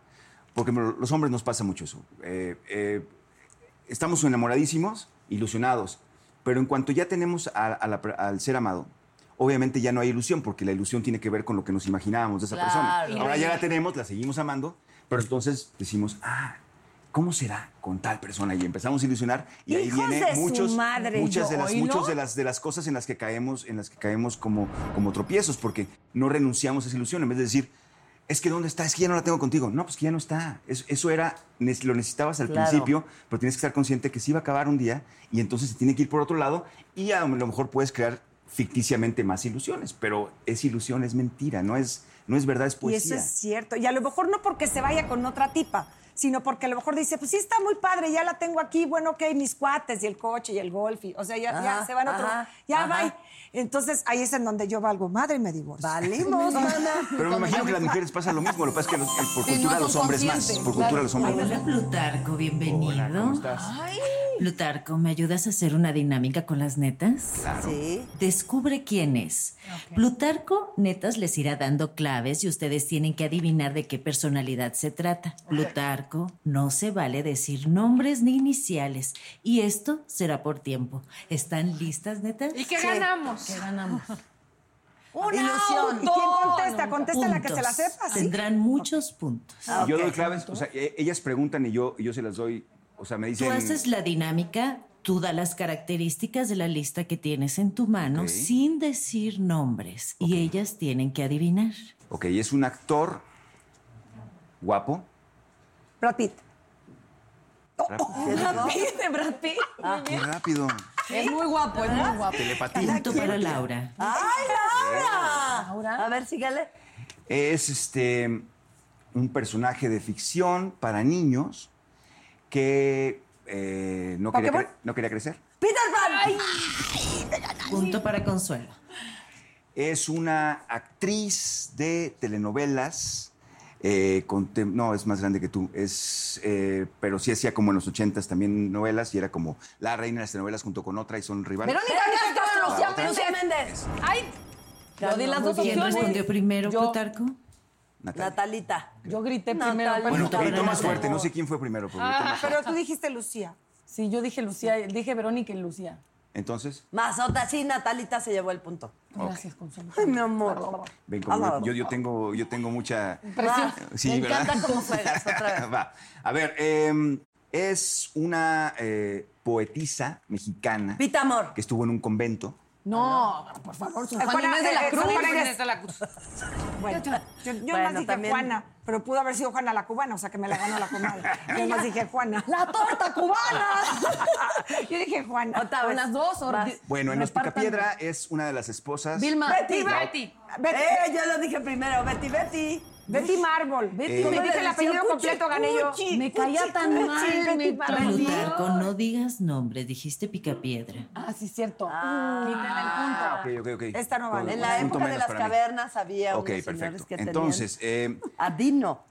Porque los hombres nos pasa mucho eso. Eh, eh, estamos enamoradísimos, ilusionados, pero en cuanto ya tenemos a- a la al ser amado, obviamente ya no hay ilusión, porque la ilusión tiene que ver con lo que nos imaginábamos de esa Claro. persona. Ahora ya la tenemos, la seguimos amando, pero entonces decimos, ah, ¿cómo será con tal persona? Y empezamos a ilusionar y ahí Hijos viene de su muchos, madre, muchas de las, de las de las cosas en las que caemos, en las que caemos como, como tropiezos, porque no renunciamos a esa ilusión, en vez de decir, es que ¿dónde está? Es que ya no la tengo contigo. No, pues que ya no está. Es- eso era, lo necesitabas al Claro. principio, pero tienes que estar consciente que sí va a acabar un día y entonces se tiene que ir por otro lado y a lo mejor puedes crear ficticiamente más ilusiones, pero es ilusión, es mentira, no es, no es verdad, es Y poesía. eso es cierto. Y a lo mejor no porque se vaya con otra tipa, sino porque a lo mejor dice, pues sí está muy padre, ya la tengo aquí, bueno, ok, mis cuates y el coche y el golf, y, o sea, ya, se van a otro, ajá, ya bye. Entonces ahí es en donde yo valgo madre y me divorcio. Valimos, Pero me imagino que las mujeres pasa lo mismo, lo que pasa es que los- por Sí, cultura no los hombres más, por cultura los hombres Hola, más. Plutarco, bienvenido. Plutarco, ¿me ayudas a hacer una dinámica con las netas? Claro. Sí. Descubre quién es. Plutarco, netas, les irá dando claves y ustedes tienen que adivinar de qué personalidad se trata. Plutarco, no se vale decir nombres ni iniciales. Y esto será por tiempo. ¿Están listas, netas? ¿Y qué ganamos? ¿Qué ganamos? ¡Una Ilusión. ¿Y quién contesta? Contesta la que se la sepa, ¿sí? Tendrán muchos puntos. Y Yo doy claves, o sea, e- ellas preguntan y yo, yo se las doy, o sea, me dicen... Tú haces la dinámica, tú das las características de la lista que tienes en tu mano sin decir nombres y ellas tienen que adivinar. Ok, es un actor guapo. Brad Pitt. Brad Pitt, de Brad Pitt. Ah, qué rápido. Es muy guapo, es muy guapo. Telepatía. Punto para Laura. ¡Ay, Laura! Laura. A ver, sígale. Es este un personaje de ficción para niños que eh, no, quería no quería crecer. ¡Peter Pan! Punto para Consuelo. Es una actriz de telenovelas. Eh, contem- no, es más grande que tú. Es, eh, pero sí hacía como en los ochentas también novelas y era como la reina de las telenovelas junto con otra y son rivales. Verónica Castro, Lucía. Lucía Méndez. Ay, di las dos ¿Quién opciones. respondió primero, Yo- Plutarco? Natalia. Natalita. Yo grité primero. Pero Bueno, grito más fuerte. No sé quién fue primero. pero Ah. fuerte. Pero tú dijiste Lucía. Sí, yo dije Lucía, dije Verónica y Lucía. Entonces, Mazota, sí, Natalita se llevó el punto. Gracias, Consuelo. Ay, mi amor. ven como yo, yo tengo, yo tengo mucha. Presión. Sí, Me ¿verdad? encanta cómo juegas, otra vez. Va. A ver, eh, es una eh, poetisa mexicana Pita Amor. que estuvo en un convento. No, por favor, su Juana Inés de la eh, Cruz. Juana Inés. De la Cruz. Bueno, yo, yo Bueno, más dije también- Juana, pero pudo haber sido Juana la cubana, o sea que me la ganó la comadre. Yo más dije Juana. ¡La torta cubana! Yo dije Juana. Otra ¿O vez. las dos? di- Bueno, en Los? Picapiedra es una de las esposas. Vilma. Betty, Betty. Betty. Betty. Eh, yo lo dije primero, Betty, Betty. Betty Marble. Betty, Como me dije el apellido Cuchi, completo, gané yo. Cuchi, Me caía tan mal, me Plutarco, no digas nombres, dijiste picapiedra. Ah, sí, cierto. Ah, ok, ok, ok. Esta no vale. En la época de las mí. cavernas había Ok, unos señores perfecto. que tenían Entonces, eh,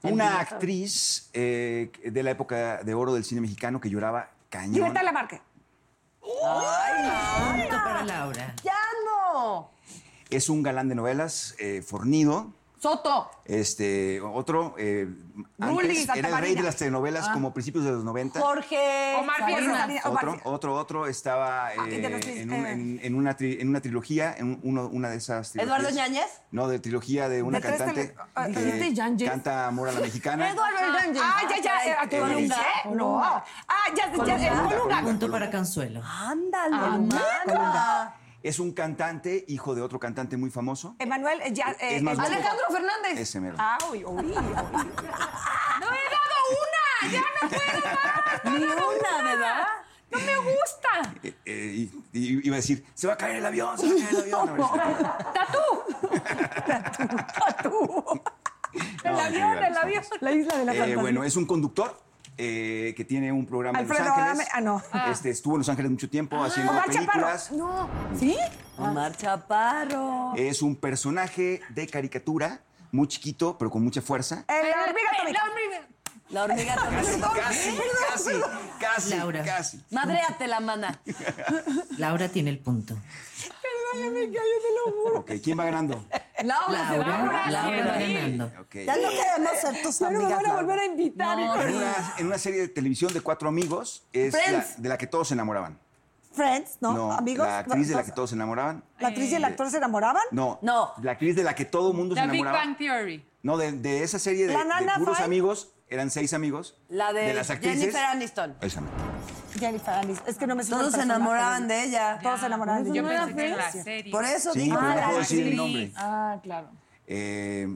una actriz eh, de la época de oro del cine mexicano que lloraba cañón. Libertad Lamarque. Punto para Laura. ¡Ya no! Es un galán de novelas, eh, fornido. Soto. Este, otro, eh, antes Santa era el rey Marina. de las telenovelas como principios de los 90. Jorge. Omar Salinas. Fierro. Omar Otro, otro, otro estaba eh, en, un- eh. en- en una, tri- en una trilogía, en un- uno- una de esas trilogías. ¿Eduardo Ñañez? No, de trilogía de una De tres cantante tele- ah, que ¿dijiste Yáñez? canta Amor a la Mexicana. Eduardo Yáñez. Ah, ya, ya. eh, ¿a Colunga. dice? No. Ah, ya, ya. eh, Colunga. Punto para Consuelo. Ándale, Anda. Es un cantante, hijo de otro cantante muy famoso. Emanuel, eh, ya. eh, Es más eh, guapo. Alejandro Fernández. Ese mero. Ah, uy, uy, uy. ¡No he dado una! ¡Ya no puedo más! Ni una, ¿verdad? ¡No me gusta! Eh, eh, y, y iba a decir, se va a caer el avión, se va a caer el avión. Ver si- ¡Tatú! El No, avión, el avión. La isla de la Eh, bueno, es un conductor eh, que tiene un programa Alfredo en Los Ángeles. Adame- ah, no. Este, estuvo en Los Ángeles mucho tiempo haciendo Omar Chaparro. películas. No. ¿Sí? Omar Chaparro. Es un personaje de caricatura, muy chiquito, pero con mucha fuerza. Eh, la hormiga atómica. la hormiga. La hormiga Casi, atómica. casi, casi, casi, Laura. casi. Madréate la mana. Laura tiene el punto. Ok, ¿quién va ganando? Laura, se va. Laura, Laura va ganando. Ok. Ya no queremos ser tus amigas. Laura. a invitar. En una, en una serie de televisión de cuatro amigos, es la- Friends. de la que todos se enamoraban. Friends, ¿no? Amigos. la actriz de la que todos se enamoraban. ¿La actriz y el actor se enamoraban? No, No. La actriz de la que todo el mundo se La Big enamoraba. Bang Theory. No, de, de esa serie de, La de Nana puros amigos, eran seis amigos. La de, las actrices. Jennifer Aniston. Jennifer Aniston. Es que no me suena Todos se enamoraban de ella. Todos se enamoraban de Yo ella. pensé que la serie. Por eso Sí, digo. pero Ah, no puedo decir el nombre. Ah, claro. Eh,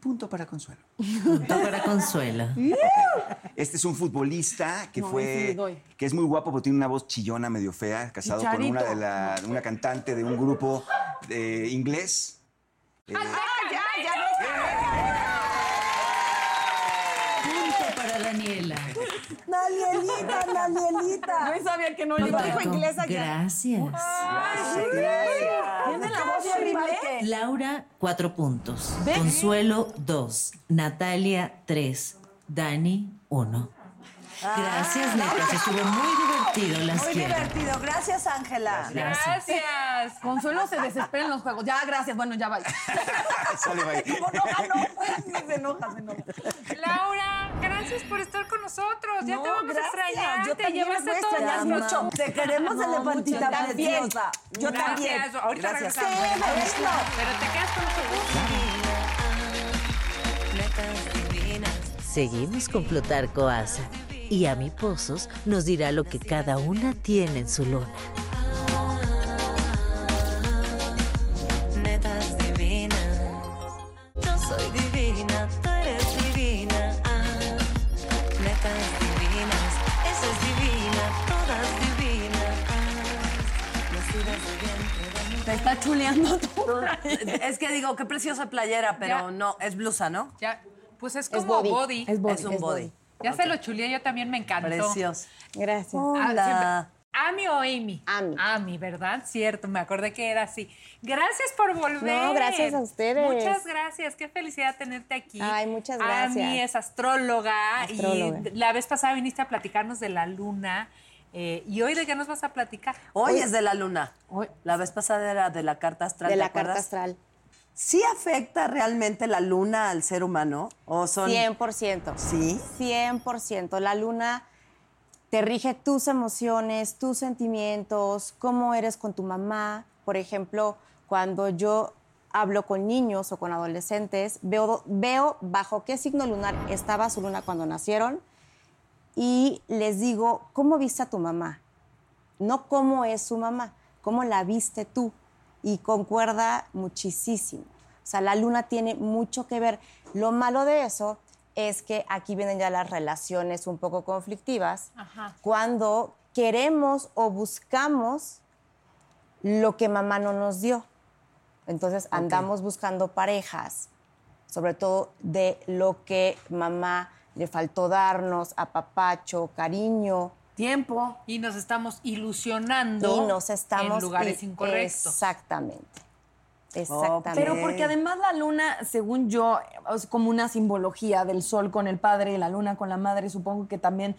punto para Consuelo. Punto para Consuelo. Este es un futbolista que No, fue sí que es muy guapo, pero tiene una voz chillona, medio fea, casado con una de la, una cantante de un grupo de inglés. Eh, Ah, ya, ya. Punto para Daniela. Nalielita, Nalielita. Yo sabía que no le iba dijo Plutarco, inglesa ya. Gracias. Tiene la voz horrible. Laura, cuatro puntos. Consuelo, dos. Natalia, tres. Dani, uno. Gracias, netas. Estuvo muy divertido. Las Muy quiero. divertido. Gracias, Ángela. Gracias. Gracias. Consuelo se desespera en los juegos. Ya, gracias. Bueno, ya vaya. sale, bye. Como no ganó. Se enoja, se enoja. Laura, gracias por estar con nosotros. Ya No, te vamos gracias. a extrañar. Yo te también llevas voy a extrañar mucho. Te queremos, No, elefantita También. preciosa. Yo también. Gracias. Ahorita Gracias. regresamos. Sí, bueno. Pero te quedas con nosotros. Seguimos con Plutarco Asa y Ami Pozos nos dirá lo que cada una tiene en su luna. Netas divinas. Yo soy divina, tú eres divina. Ah, netas divinas. Esa es divina, todas divinas. Ah, nacidas de vientre de Te está chuleando tú. Es que digo, qué preciosa playera, pero Ya. no, es blusa, ¿no? Ya, pues es como body. Es body. Es un body. Ya se lo chuleé, yo también me encantó. Precioso. Gracias. Ah, Hola. ¿Ami o Amy? Ami. Ami, ¿verdad? Cierto, me acordé que era así. Gracias por volver. No, gracias a ustedes. Muchas gracias. Qué felicidad tenerte aquí. Ay, muchas gracias. Ami es astróloga, Astróloga. y la vez pasada viniste a platicarnos de la luna. eh, ¿Y hoy de qué nos vas a platicar? Hoy es de la luna. La vez pasada era de la carta astral. de ¿te la acuerdas? carta astral. ¿Sí afecta realmente la luna al ser humano? ¿O son 100%. Sí. 100%. La luna te rige tus emociones, tus sentimientos, cómo eres con tu mamá. Por ejemplo, cuando yo hablo con niños o con adolescentes, veo, veo bajo qué signo lunar estaba su luna cuando nacieron y les digo, ¿cómo viste a tu mamá? No cómo es su mamá. cómo la viste tú. Y concuerda muchísimo. O sea, la luna tiene mucho que ver. Lo malo de eso es que aquí vienen ya las relaciones un poco conflictivas, Ajá. cuando queremos o buscamos lo que mamá no nos dio. Entonces andamos buscando parejas, sobre todo de lo que mamá le faltó darnos, apapacho, cariño. Tiempo. Y nos estamos ilusionando Y nos estamos... en lugares y- incorrectos. Exactamente. Exactamente. Pero porque además la luna, según yo, es como una simbología del sol con el padre y la luna con la madre, supongo que también,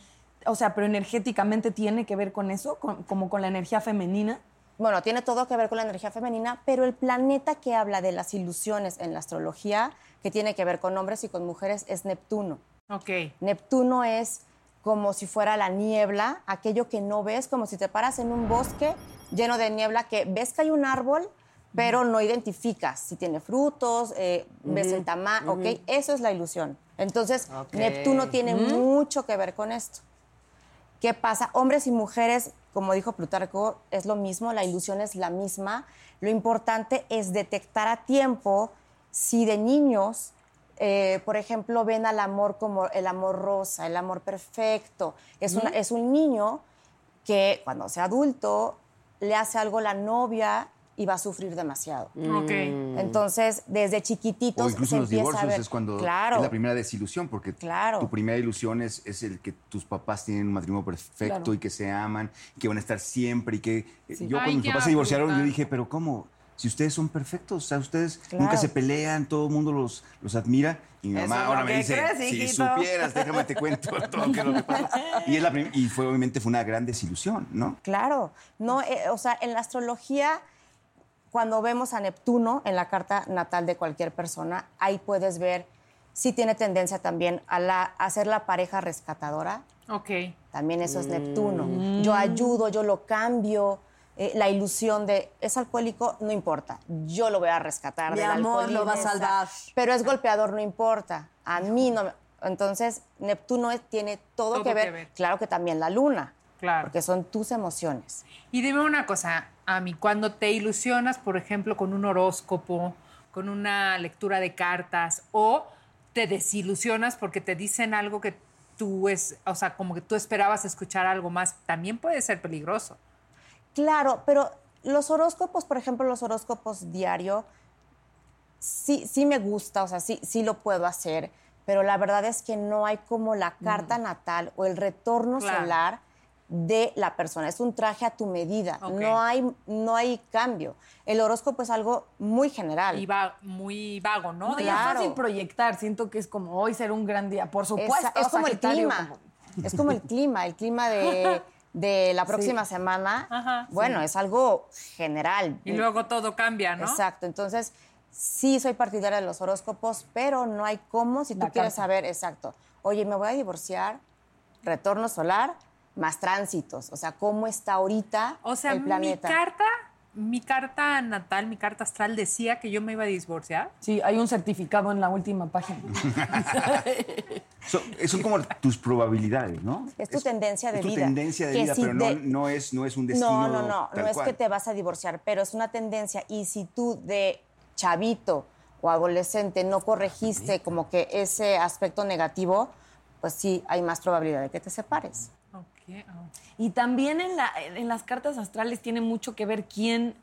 o sea, pero energéticamente tiene que ver con eso, con- como con la energía femenina. Bueno, tiene todo que ver con la energía femenina, pero el planeta que habla de las ilusiones en la astrología, que tiene que ver con hombres y con mujeres, es Neptuno. Ok. Neptuno es como si fuera la niebla, aquello que no ves, como si te paras en un bosque lleno de niebla, que ves que hay un árbol, pero no identificas si tiene frutos, eh, ves el tamaño. ¿ok? Eso es la ilusión. Entonces. Neptuno tiene mucho que ver con esto. ¿Qué pasa? Hombres y mujeres, como dijo Plutarco, es lo mismo, la ilusión es la misma. Lo importante es detectar a tiempo si de niños, eh, por ejemplo, ven al amor como el amor rosa, el amor perfecto. Es, una- es un niño que cuando sea adulto le hace algo la novia y va a sufrir demasiado. Ok. Entonces, desde chiquititos O incluso se en los a divorcios ver. es cuando claro, es la primera desilusión, porque Claro. tu primera ilusión es, es el que tus papás tienen un matrimonio perfecto Claro. y que se aman, y que van a estar siempre y que... Sí. Yo Ay, cuando mis papás se divorciaron, yo dije, pero ¿cómo? Si ustedes son perfectos, o sea, ustedes Claro. nunca se pelean, todo el mundo los, los admira. Y mi mamá ahora me dice, crees, si hijito". supieras, déjame te cuento todo que lo que pasa. Y, es la prim- y fue, obviamente fue una gran desilusión, ¿no? Claro, no, eh, o sea, en la astrología, cuando vemos a Neptuno en la carta natal de cualquier persona, ahí puedes ver si tiene tendencia también a, la, a ser la pareja rescatadora. Ok. También eso es Neptuno. Mm. Yo ayudo, yo lo cambio. Eh, la ilusión de es alcohólico, no importa. Yo lo voy a rescatar. Mi del amor lo va a salvar. Pero es golpeador, no importa. A mí no me. Entonces, Neptuno tiene todo, Todo que, ver. que ver. Claro que también la luna. Claro. Porque son tus emociones. Y dime una cosa, Ami, cuando te ilusionas, por ejemplo, con un horóscopo, con una lectura de cartas, o te desilusionas porque te dicen algo que tú es, o sea, como que tú esperabas escuchar algo más, también puede ser peligroso. Claro, pero los horóscopos, por ejemplo, los horóscopos diario, sí, sí me gusta, o sea, sí, sí lo puedo hacer, pero la verdad es que no hay como la carta natal o el retorno Claro. solar de la persona. Es un traje a tu medida. No, hay, no hay cambio. El horóscopo es algo muy general. Y va muy vago, ¿no? No, y es fácil proyectar. Siento que es como hoy será un gran día. Por supuesto, Esa- es como el clima. como- Es como el clima, el clima de, de la próxima Sí. semana. Ajá, bueno, sí. es algo general. Y luego todo cambia, ¿no? Exacto. Entonces, sí soy partidaria de los horóscopos, pero no hay cómo si tú La quieres carta. saber, exacto. Oye, me voy a divorciar, retorno solar, más tránsitos. O sea, cómo está ahorita O sea, el planeta. mi carta, mi carta natal, mi carta astral decía que yo me iba a divorciar. Sí, hay un certificado en la última página. So- son como tus probabilidades, ¿no? Es tu tendencia de es tu vida. tendencia de Que vida, si pero no, de- no, es, no es un destino No, no, no. tal No es cual. que te vas a divorciar, pero es una tendencia. Y si tú de chavito o adolescente no corregiste como que ese aspecto negativo, pues sí hay más probabilidad de que te separes. Y también en, la- en las cartas astrales tiene mucho que ver quién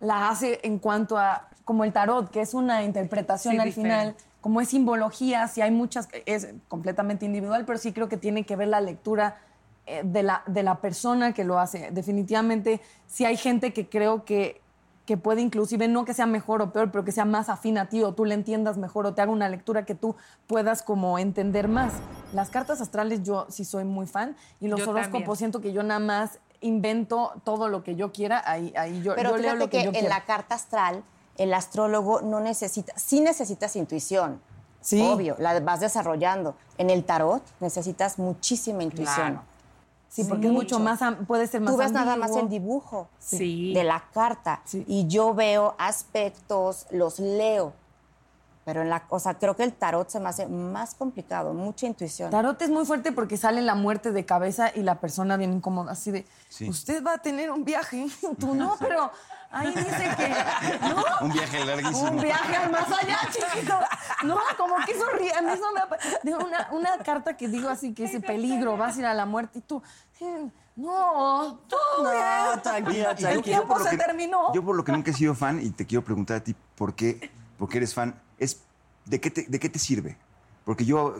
la hace en cuanto a, como el tarot, que es una interpretación Sí, al diferente. final, como es simbología, si hay muchas, es completamente individual, pero sí creo que tiene que ver la lectura eh, de la, de la persona que lo hace. Definitivamente, sí hay gente que creo que, que puede inclusive, no que sea mejor o peor, pero que sea más afín a ti o tú le entiendas mejor o te haga una lectura que tú puedas como entender más. Las cartas astrales yo sí soy muy fan y los Yo horóscopos también. siento que yo nada más invento todo lo que yo quiera, ahí, ahí yo, Pero yo leo fíjate lo que, que, yo en la carta astral el astrólogo no necesita, sí necesitas intuición. Sí. Obvio, la vas desarrollando. En el tarot necesitas muchísima intuición. Claro. Sí, porque es mucho más, am- puede ser más Tú ves nada más el dibujo Sí. de la carta y yo veo aspectos, los leo. Pero en la, o sea, creo que el tarot se me hace más complicado, mucha intuición. Tarot es muy fuerte porque sale la muerte de cabeza y la persona bien incómoda, así de, Sí. usted va a tener un viaje. Tú no, pero ahí dice que, no, Un viaje larguísimo. un viaje al más allá, chiquito. No, como que eso ríe. A mí eso me una, una carta que digo así, que ese peligro, vas a ir a la muerte y tú, no, todo No, bien. tranquila, El tranquila. tiempo se que- terminó. Yo por lo que nunca he sido fan y te quiero preguntar a ti por qué, por qué eres fan, es ¿de qué te, de qué te sirve? Porque yo,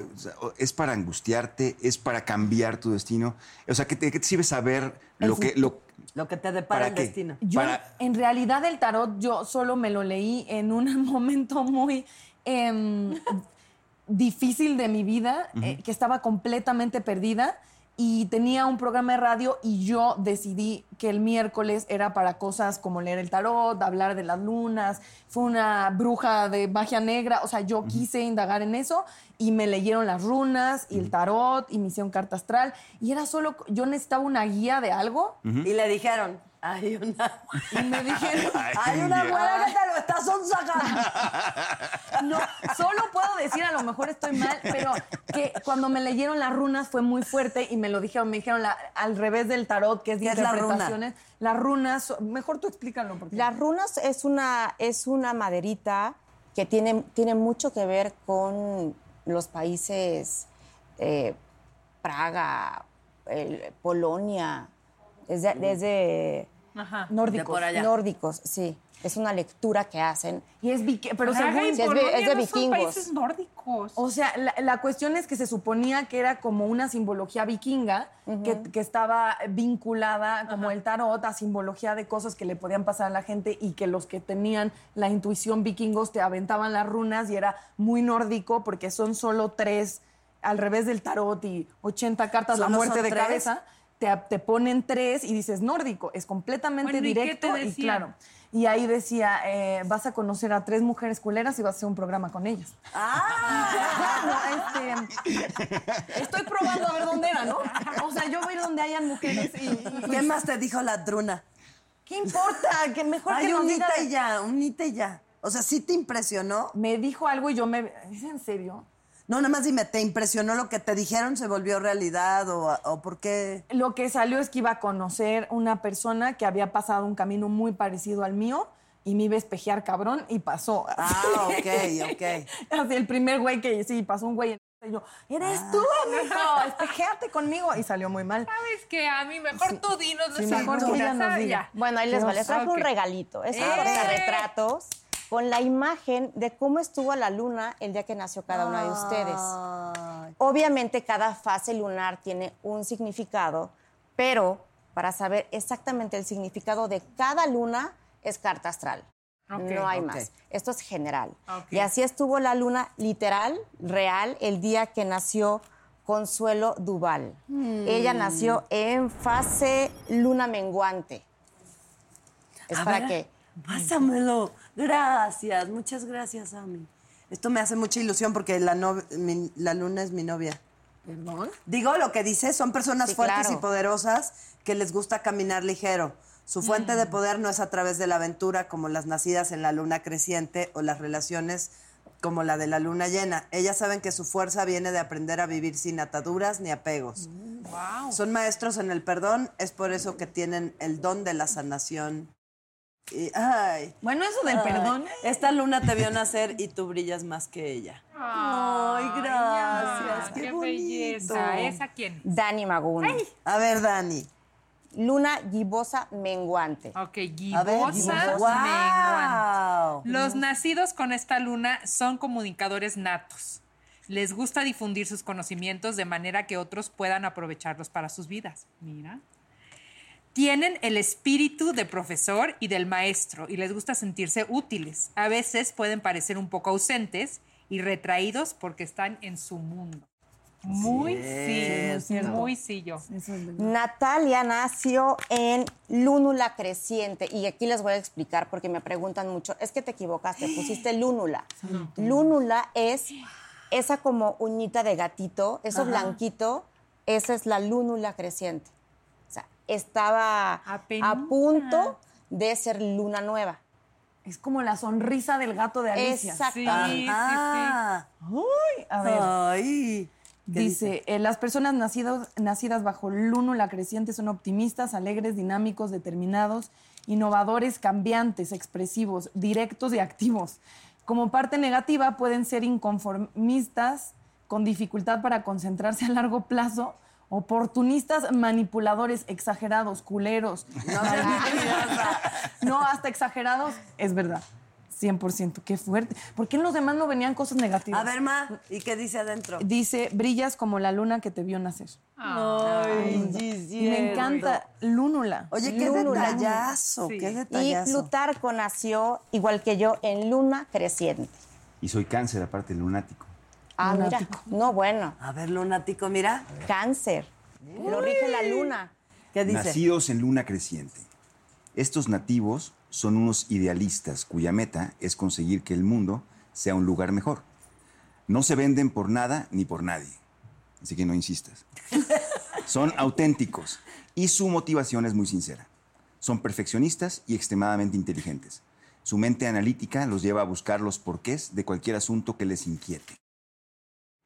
es para angustiarte, es para cambiar tu destino. O sea, ¿qué te- ¿de qué te sirve saber lo El que... Lo, Lo que te depara ¿Para el qué? destino. Yo, Para- en realidad, el tarot yo solo me lo leí en un momento muy em, difícil de mi vida, eh, que estaba completamente perdida y tenía un programa de radio y yo decidí que el miércoles era para cosas como leer el tarot, hablar de las lunas, fue una bruja de magia negra, o sea, yo quise indagar en eso y me leyeron las runas y el tarot y me hicieron carta astral y era solo, yo necesitaba una guía de algo Y le dijeron, hay una... y me dijeron, Hay una güera que te lo está sonsacando. no, solo puedo decir, a lo mejor estoy mal, pero que cuando me leyeron las runas fue muy fuerte y me lo dijeron, me dijeron la- al revés del tarot, que es de ¿Qué es la runa? interpretaciones. Las runas, mejor tú explícalo. Porque... Las runas es una, es una maderita que tiene, tiene mucho que ver con los países eh, Praga, el- Polonia, desde, desde nórdicos. de por allá. nórdicos, sí. Es una lectura que hacen. Y es pero Praga según y es es de no son vikingos. países nórdicos. O sea, la, la cuestión es que se suponía que era como una simbología vikinga que, que estaba vinculada como el tarot a simbología de cosas que le podían pasar a la gente y que los que tenían la intuición vikingos te aventaban las runas y era muy nórdico porque son solo tres al revés del tarot y 80 cartas la ¿Solo muerte son de tres? cabeza. Te, te ponen tres y dices nórdico. Es completamente Bueno, ¿y qué directo y claro. Y ahí decía, eh, vas a conocer a tres mujeres culeras y vas a hacer un programa con ellas. Ah, No, este, estoy probando a ver dónde era, ¿no? O sea, yo voy a ir donde hayan mujeres y... y- ¿Qué más te dijo la druna? ¿Qué importa? Que mejor Ay, que nos unita diga- y ya, unita y ya. O sea, ¿sí te impresionó? Me dijo algo y yo me... ¿Es en serio? No, nada más dime, ¿te impresionó lo que te dijeron? ¿Se volvió realidad o, o por qué? Lo que salió es que iba a conocer una persona que había pasado un camino muy parecido al mío y me iba a espejear cabrón y pasó. Ah, ok, ok. Así el primer güey que sí, pasó un güey y yo, eres tú, Ah. mijo, espejéate conmigo. Y salió muy mal. ¿Sabes qué, Ami? Mejor tú dinos Sí, esa mejor que ella nos diga. Ya. Bueno, ahí les va. Les traje Ok. un regalito. Es un ¡Eh! retratos con la imagen de cómo estuvo la luna el día que nació cada una de ustedes. Obviamente cada fase lunar tiene un significado, pero para saber exactamente el significado de cada luna es carta astral. No hay más. Esto es general. Y así estuvo la luna literal, real, el día que nació Consuelo Duval. Ella nació en fase luna menguante. Es A para ver, que Pásamelo. Gracias, muchas gracias, Ami. Esto me hace mucha ilusión porque la, no- mi- la luna es mi novia. ¿Perdón? Digo lo que dice, son personas Sí, fuertes claro. y poderosas que les gusta caminar ligero. Su fuente de poder no es a través de la aventura como las nacidas en la luna creciente o las relaciones como la de la luna llena. Ellas saben que su fuerza viene de aprender a vivir sin ataduras ni apegos. Son maestros en el perdón, es por eso que tienen el don de la sanación. Y, ay, Bueno, eso del ay, perdón. Esta luna te vio nacer y tú brillas más que ella. Ay, gracias. qué, qué bonito. belleza. ¿Esa quién? Dani Magún. A ver, Dani. Luna gibosa menguante. Ok, ver, gibosa. menguantes. Wow. Los nacidos con esta luna son comunicadores natos. Les gusta difundir sus conocimientos de manera que otros puedan aprovecharlos para sus vidas. Mira. Tienen el espíritu de profesor y del maestro y les gusta sentirse útiles. A veces pueden parecer un poco ausentes y retraídos porque están en su mundo. Muy sí, muy sí yo. Natalia nació en lúnula creciente y aquí les voy a explicar porque me preguntan mucho, es que te equivocaste, pusiste lúnula. Lúnula es esa como uñita de gatito, eso blanquito, esa es la lúnula creciente. Estaba a punto de ser luna nueva. Es como la sonrisa del gato de Alicia. Exactamente. Ah. Uy, a ver. Ay. ¿Qué Dice, eh, las personas nacidos- nacidas bajo lúnula creciente son optimistas, alegres, dinámicos, determinados, innovadores, cambiantes, expresivos, directos y activos. Como parte negativa pueden ser inconformistas, con dificultad para concentrarse a largo plazo, oportunistas, manipuladores, exagerados, culeros. No, hasta exagerados, es verdad. 100%, qué fuerte. ¿Por qué en los demás no venían cosas negativas? A ver, Ma, ¿y qué dice adentro? Dice, brillas como la luna que te vio nacer. Ay, Y me encanta Lúnula. Oye, qué Lúnula. detallazo, Sí. qué Y detallazo. Plutarco nació, igual que yo, en luna creciente. Y soy cáncer, aparte, lunático. Ah, mira. No, bueno. A ver, lunático, mira. Cáncer. Lo rige la luna. ¿Qué dice? Nacidos en luna creciente. Estos nativos son unos idealistas cuya meta es conseguir que el mundo sea un lugar mejor. No se venden por nada ni por nadie. Así que no insistas. Son auténticos y su motivación es muy sincera. Son perfeccionistas y extremadamente inteligentes. Su mente analítica los lleva a buscar los porqués de cualquier asunto que les inquiete.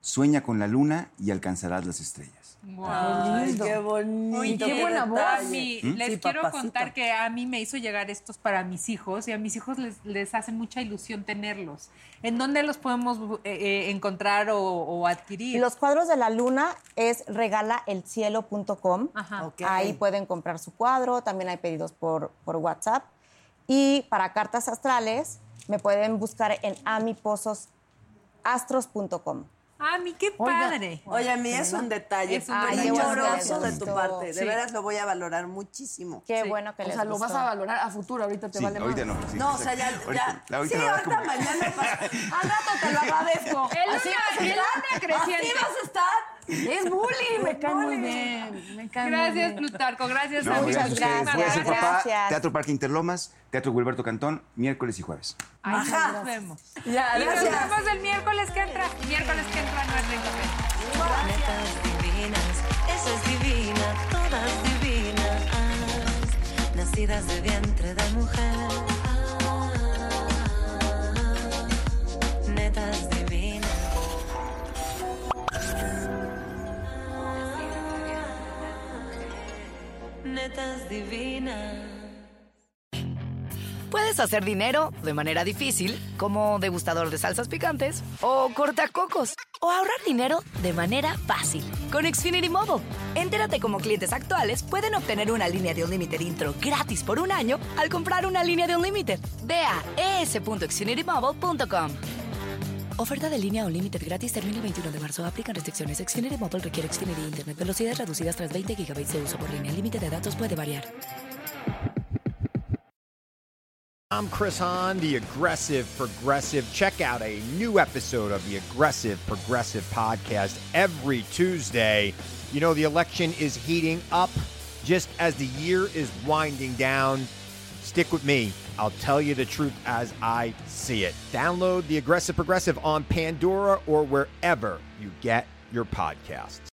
Sueña con la luna y alcanzarás las estrellas. Ay, qué bonito. Qué buena voz. Ami, ¿Mm? les Sí, quiero papacito. contar que a mí me hizo llegar estos para mis hijos y a mis hijos les, les hace mucha ilusión tenerlos. ¿En dónde los podemos eh, eh, encontrar o, o adquirir? Los cuadros de la luna es regalaelcielo.com. Ajá. Ok. Ahí pueden comprar su cuadro, también hay pedidos por, por WhatsApp. Y para cartas astrales me pueden buscar en amipozosastros.com. Ami, qué Oiga, padre. Oye, a mí es un detalle. Es un Ay, detalle. amoroso Qué de tu parte. De Sí. veras lo voy a valorar muchísimo. Qué Sí. bueno que O les sea, lo vas a valorar a futuro, ahorita te Sí, vale ahorita más. no. sí, no, o sea, ya. ya. Ahorita- sí, ahorita como- mañana pasa. Al rato te lo agradezco. El Así luna- vas a el estar. luna creciente. Así vas a estar. Es bullying. Me cae muy bien. Me cae muy Gracias, bien. Plutarco. Gracias, No, gracias a ustedes. gracias. Voy a ser papá. Gracias. Teatro Parque Interlomas, Teatro Gilberto Cantón, miércoles y jueves. Ay, Ajá. Nos vemos. Ya, y nos gracias. vemos el miércoles que entra. Miércoles que entra no es rico. Divinas, esa es divina, todas divinas, nacidas de vientre de mujer. Puedes hacer dinero de manera difícil, como degustador de salsas picantes, o cortacocos, o ahorrar dinero de manera fácil con Xfinity Mobile. Entérate cómo clientes actuales pueden obtener una línea de Unlimited intro gratis por un año al comprar una línea de Unlimited. Ve a. Oferta de línea Unlimited gratis termina el 21 de marzo. Aplican restricciones. Xfinity Mobile requiere Xfinity Internet. Velocidades reducidas tras 20 GB de uso por línea. El límite de datos puede variar. I'm Chris Hahn, the Aggressive Progressive. Check out a new episode of the Aggressive Progressive podcast every Tuesday. You know, the election is heating up just as the year is winding down. Stick with me. I'll tell you the truth as I see it. Download the Aggressive Progressive on Pandora or wherever you get your podcasts.